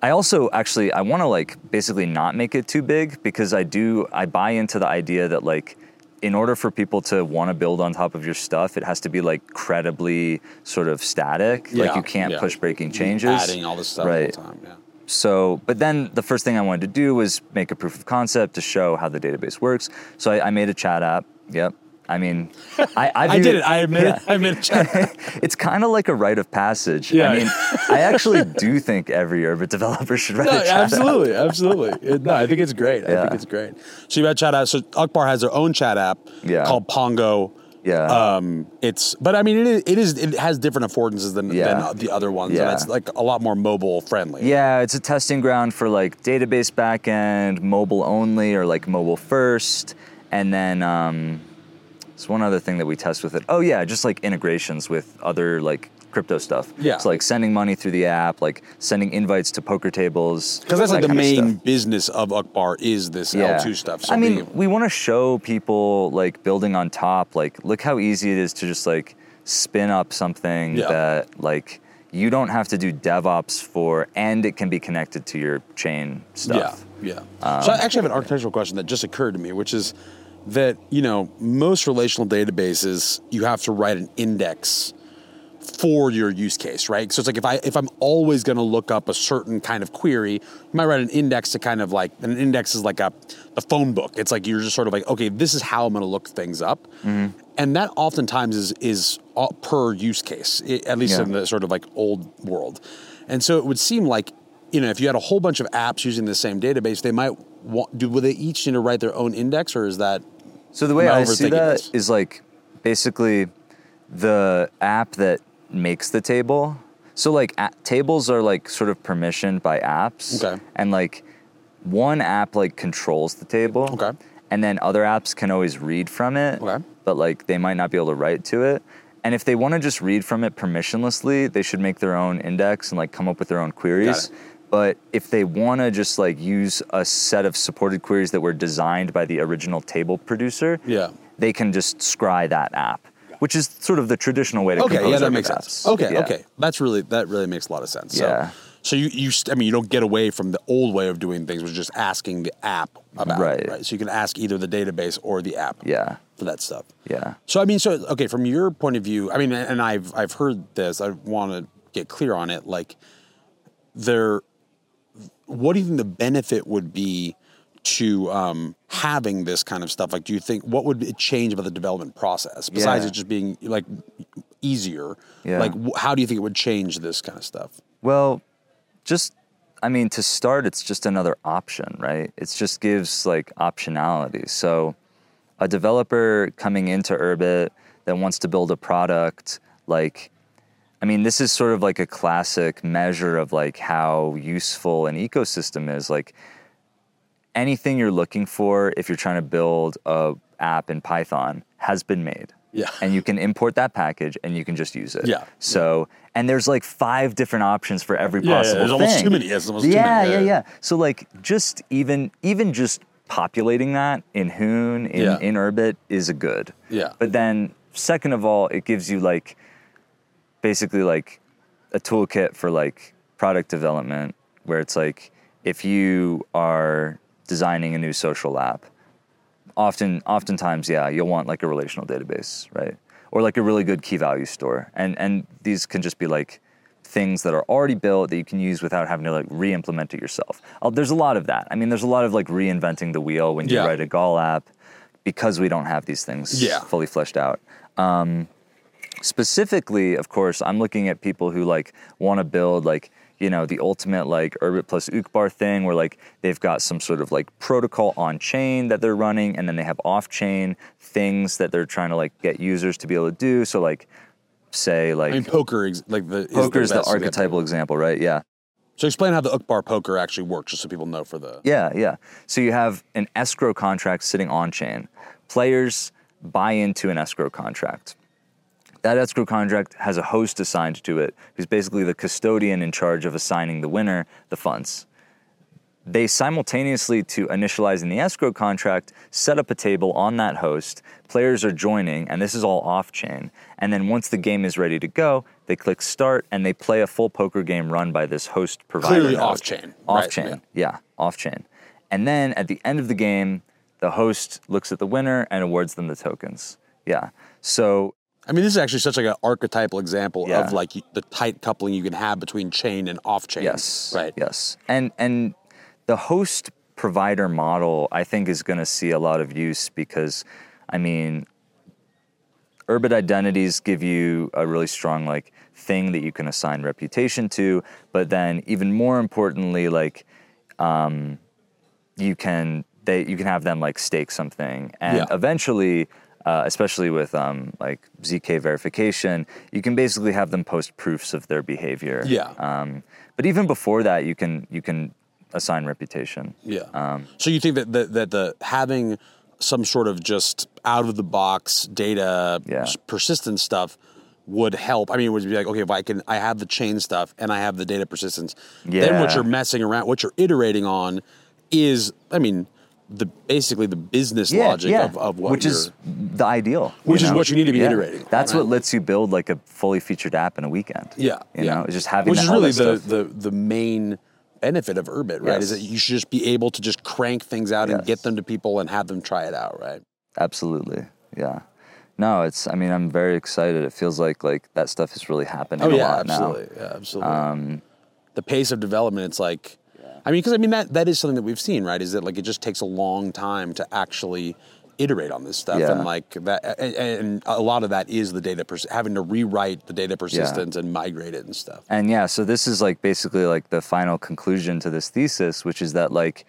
Speaker 4: I also actually I want to like basically not make it too big because I do I buy into the idea that like in order for people to want to build on top of your stuff, it has to be like credibly sort of static. like you can't
Speaker 2: yeah.
Speaker 4: push breaking changes.
Speaker 2: Adding all this stuff
Speaker 4: Right.
Speaker 2: all the time. Yeah.
Speaker 4: So, but then the first thing I wanted to do was make a proof of concept to show how the database works. So I, I made a chat app. Yep. I mean, I I've
Speaker 2: I did it. I admit
Speaker 4: yeah.
Speaker 2: it. I admit it.
Speaker 4: it's kind of like a rite of passage.
Speaker 2: Yeah.
Speaker 4: I mean, I actually do think every Urbit developer should write
Speaker 2: No,
Speaker 4: a chat app.
Speaker 2: absolutely, absolutely. It- no, I think it's great. I think it's great. So you had chat app. So Uqbar has their own chat app
Speaker 4: Yeah.
Speaker 2: called Pongo.
Speaker 4: Yeah.
Speaker 2: Um, it's, but I mean, it is, it is, it has different affordances than,
Speaker 4: Yeah.
Speaker 2: than the other ones,
Speaker 4: Yeah.
Speaker 2: and it's like a lot more mobile friendly.
Speaker 4: Yeah, it's a testing ground for like database backend, mobile only, or like mobile first. And then um, there's one other thing that we test with it. Oh yeah, just like integrations with other like crypto stuff.
Speaker 2: Yeah.
Speaker 4: So like sending money through the app, like sending invites to poker tables.
Speaker 2: Because that's like
Speaker 4: that
Speaker 2: the
Speaker 4: of
Speaker 2: main business of Uqbar is this L2 stuff. So
Speaker 4: I mean, we want to show people like building on top, like look how easy it is to just like spin up something
Speaker 2: Yeah.
Speaker 4: that like you don't have to do DevOps for, and it can be connected to your chain stuff.
Speaker 2: Yeah, yeah. so I actually have an architectural question that just occurred to me, which is that you know most relational databases you have to write an index for your use case, right? So it's like if I if I'm always going to look up a certain kind of query, you might write an index to kind of like an index is like a the phone book. It's like you're just sort of like okay, this is how I'm going to look things up, mm-hmm. and that oftentimes is is per use case, at least
Speaker 4: Yeah.
Speaker 2: in the sort of like old world, and so it would seem like you know if you had a whole bunch of apps using the same database, they might want do would they each need to write their own index, or is that
Speaker 4: So the way
Speaker 2: I
Speaker 4: see that
Speaker 2: this?
Speaker 4: is like basically the app that makes the table. So like a- tables are like sort of permissioned by apps.
Speaker 2: Okay.
Speaker 4: And like one app like controls the table.
Speaker 2: Okay.
Speaker 4: And then other apps can always read from it.
Speaker 2: Okay.
Speaker 4: But like they might not be able to write to it. And if they want to just read from it permissionlessly, they should make their own index and like come up with their own queries.
Speaker 2: it.
Speaker 4: But if they want to just like use a set of supported queries that were designed by the original table producer,
Speaker 2: Yeah.
Speaker 4: they can just scry that app, which is sort of the traditional way to
Speaker 2: Okay,
Speaker 4: compose
Speaker 2: yeah, that makes
Speaker 4: apps.
Speaker 2: sense. Okay,
Speaker 4: Yeah.
Speaker 2: okay, that's really that really makes a lot of sense. So,
Speaker 4: Yeah.
Speaker 2: So you you I mean you don't get away from the old way of doing things, which is just asking the app about it,
Speaker 4: Right.
Speaker 2: right? So you can ask either the database or the app.
Speaker 4: Yeah.
Speaker 2: For that stuff.
Speaker 4: Yeah.
Speaker 2: So I mean, so okay, from your point of view, I mean, and I've I've heard this. I want to get clear on it. Like, there, what do you think the benefit would be to um, having this kind of stuff? Like, do you think what would it change about the development process besides
Speaker 4: Yeah.
Speaker 2: it just being like easier?
Speaker 4: Yeah.
Speaker 2: Like, how do you think it would change this kind of stuff?
Speaker 4: Well, just I mean, to start, it's just another option, right? It just gives like optionality. So, a developer coming into Urbit that wants to build a product, like, I mean, this is sort of like a classic measure of like how useful an ecosystem is. Like, anything you're looking for, if you're trying to build a app in Python, has been made.
Speaker 2: Yeah.
Speaker 4: And you can import that package and you can just use it.
Speaker 2: Yeah.
Speaker 4: So, and there's like five different options for every
Speaker 2: Yeah, yeah,
Speaker 4: possible
Speaker 2: there's almost
Speaker 4: thing.
Speaker 2: too many. Almost too many,
Speaker 4: yeah,
Speaker 2: yeah.
Speaker 4: yeah. So like just even even just populating that in Hoon in,
Speaker 2: Yeah.
Speaker 4: in Urbit is a good.
Speaker 2: Yeah.
Speaker 4: But then second of all, it gives you like basically like a toolkit for like product development where it's like if you are designing a new social app, often oftentimes yeah you'll want like a relational database right? Or like a really good key value store. And and these can just be like things that are already built that you can use without having to like re-implement it yourself. Uh, there's a lot of that. I mean there's a lot of like reinventing the wheel when you
Speaker 2: Yeah.
Speaker 4: write a gall app because we don't have these things
Speaker 2: Yeah.
Speaker 4: fully fleshed out. Um, specifically of course i'm looking at people who like want to build like you know the ultimate like urbit plus uqbar thing where like they've got some sort of like protocol on chain that they're running and then they have off chain things that they're trying to like get users to be able to do so like say like
Speaker 2: I mean, poker, ex- like the
Speaker 4: poker is the
Speaker 2: best example.
Speaker 4: archetypal example right yeah
Speaker 2: So explain how the Uqbar poker actually works, just so people know for the.
Speaker 4: Yeah, yeah. So you have an escrow contract sitting on chain. Players buy into an escrow contract. That escrow contract has a host assigned to it, who's basically the custodian in charge of assigning the winner the funds. They simultaneously, to initializing the escrow contract, set up a table on that host. Players are joining, and this is all off chain. And then once the game is ready to go, they click start and they play a full poker game run by this host provider.
Speaker 2: Clearly off-chain,
Speaker 4: Off
Speaker 2: right,
Speaker 4: chain,
Speaker 2: yeah.
Speaker 4: yeah, off chain. And then at the end of the game, the host looks at the winner and awards them the tokens. Yeah. So
Speaker 2: I mean, this is actually such like an archetypal example
Speaker 4: Yeah.
Speaker 2: of like the tight coupling you can have between chain and off chain.
Speaker 4: Yes.
Speaker 2: Right.
Speaker 4: Yes. And and the host provider model I think is going to see a lot of use because I mean Urbit identities give you a really strong like thing that you can assign reputation to, but then even more importantly like um you can they you can have them like stake something and
Speaker 2: Yeah.
Speaker 4: eventually uh, especially with um, like zk verification you can basically have them post proofs of their behavior
Speaker 2: Yeah.
Speaker 4: um, but even before that you can you can assign reputation
Speaker 2: Yeah.
Speaker 4: Um,
Speaker 2: so you think that the, that the having some sort of just out of the box data
Speaker 4: Yeah.
Speaker 2: persistent stuff would help. I mean, it would be like, okay, if I can, I have the chain stuff and I have the data persistence. Yeah. Then what you're messing around, what you're iterating on, is, I mean, the basically the business
Speaker 4: yeah,
Speaker 2: logic
Speaker 4: yeah.
Speaker 2: of, of what
Speaker 4: which
Speaker 2: you're,
Speaker 4: is the ideal
Speaker 2: Which is what you need to be iterating
Speaker 4: that's
Speaker 2: right?
Speaker 4: what lets you build like a fully featured app in a weekend
Speaker 2: Yeah,
Speaker 4: you
Speaker 2: yeah.
Speaker 4: know it's just having
Speaker 2: which
Speaker 4: that,
Speaker 2: is
Speaker 4: all
Speaker 2: really the, the the main benefit of Urbit, right? Is that you should just be able to just crank things out and get them to people and have them try it out, right?
Speaker 4: Absolutely. Yeah. No, it's. I mean, I'm very excited. It feels like like that stuff is really happening
Speaker 2: Oh
Speaker 4: a
Speaker 2: yeah,
Speaker 4: lot
Speaker 2: absolutely, yeah, absolutely.
Speaker 4: Um,
Speaker 2: the pace of development, it's like, I mean, because I mean that that is something that we've seen, right? Is that like it just takes a long time to actually iterate on this stuff,
Speaker 4: Yeah.
Speaker 2: and like that, and, and a lot of that is the data pers- having to rewrite the data persistence and migrate it and stuff.
Speaker 4: And yeah, so this is like basically like the final conclusion to this thesis, which is that like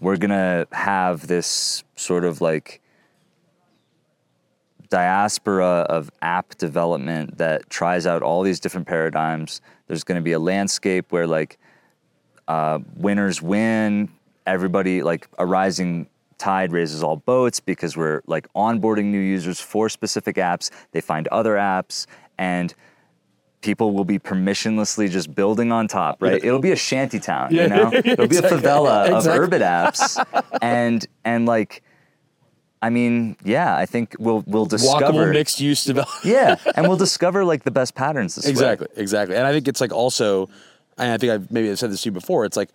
Speaker 4: we're gonna have this sort of like diaspora of app development that tries out all these different paradigms. There's going to be a landscape where like uh, winners win. Everybody like a rising tide raises all boats because we're like onboarding new users for specific apps. They find other apps and people will be permissionlessly just building on top, right? It'll be a shanty town, you know? It'll be a favela of
Speaker 2: Exactly.
Speaker 4: urban apps. And and like I mean, yeah, I think we'll we'll discover
Speaker 2: Walkable mixed use development.
Speaker 4: Yeah, and we'll discover like the best patterns this way.
Speaker 2: Exactly, exactly. And I think it's like also, and I think I've maybe I've said this to you before. It's like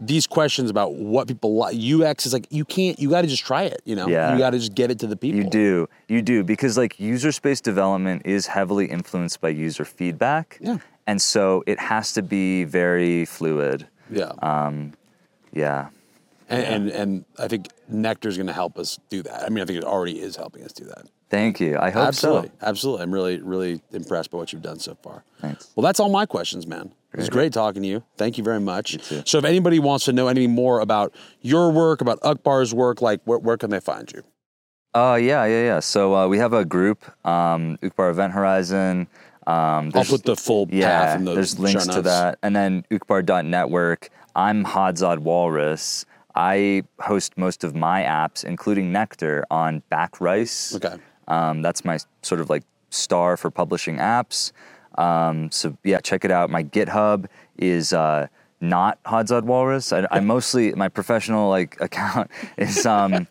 Speaker 2: these questions about what people like. UX is like you can't. You got to just try it. You know.
Speaker 4: Yeah.
Speaker 2: You got to just get it to the people.
Speaker 4: You do. You do because like user space development is heavily influenced by user feedback.
Speaker 2: Yeah.
Speaker 4: And so it has to be very fluid.
Speaker 2: Yeah.
Speaker 4: Um, yeah.
Speaker 2: And, and and I think Nectar's going to help us do that. I mean, I think it already is helping us do that.
Speaker 4: Thank you. I hope
Speaker 2: absolutely,
Speaker 4: so.
Speaker 2: absolutely. I'm really really impressed by what you've done so far.
Speaker 4: Thanks.
Speaker 2: Well, that's all my questions, man. It was great talking to you. Thank you very much.
Speaker 4: too.
Speaker 2: So, if anybody wants to know anything more about your work, about Uqbar's work, like where, where can they find you?
Speaker 4: Uh, yeah, yeah, yeah. So uh, we have a group, um, Uqbar Event Horizon. Um,
Speaker 2: I'll put the full path
Speaker 4: yeah,
Speaker 2: in the
Speaker 4: there's links to that. And then uqbar.network. I'm Hodzod Walrus. I host most of my apps, including Nectar, on Bacrys.
Speaker 2: Okay.
Speaker 4: Um, that's my sort of like star for publishing apps. Um, so yeah, check it out. My GitHub is uh, not Hodzod Walrus. I, I mostly my professional like account is um,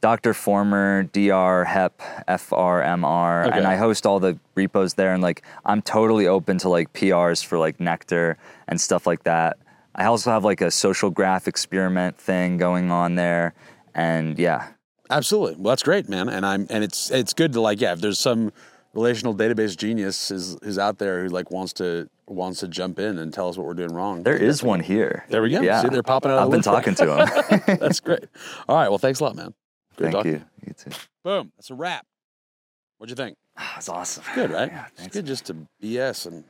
Speaker 4: Dr. Former, Dr. Hep, FRMR,
Speaker 2: Okay.
Speaker 4: and I host all the repos there. And like, I'm totally open to like PRs for like Nectar and stuff like that. I also have like a social graph experiment thing going on there, and yeah,
Speaker 2: Absolutely. Well, that's great, man. And I'm and it's it's good to like yeah. If there's some relational database genius is is out there who like wants to wants to jump in and tell us what we're doing wrong.
Speaker 4: there is one here.
Speaker 2: There we go.
Speaker 4: Yeah,
Speaker 2: See, they're popping out
Speaker 4: I've been talking to him.
Speaker 2: That's great. All right. Well, thanks a lot, man. Great
Speaker 4: Thank
Speaker 2: talking.
Speaker 4: you. You too.
Speaker 2: Boom. That's a wrap. What'd you think?
Speaker 4: Ah, that's awesome.
Speaker 2: Good, right?
Speaker 4: Yeah,
Speaker 2: it's good just to BS and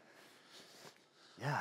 Speaker 4: Yeah.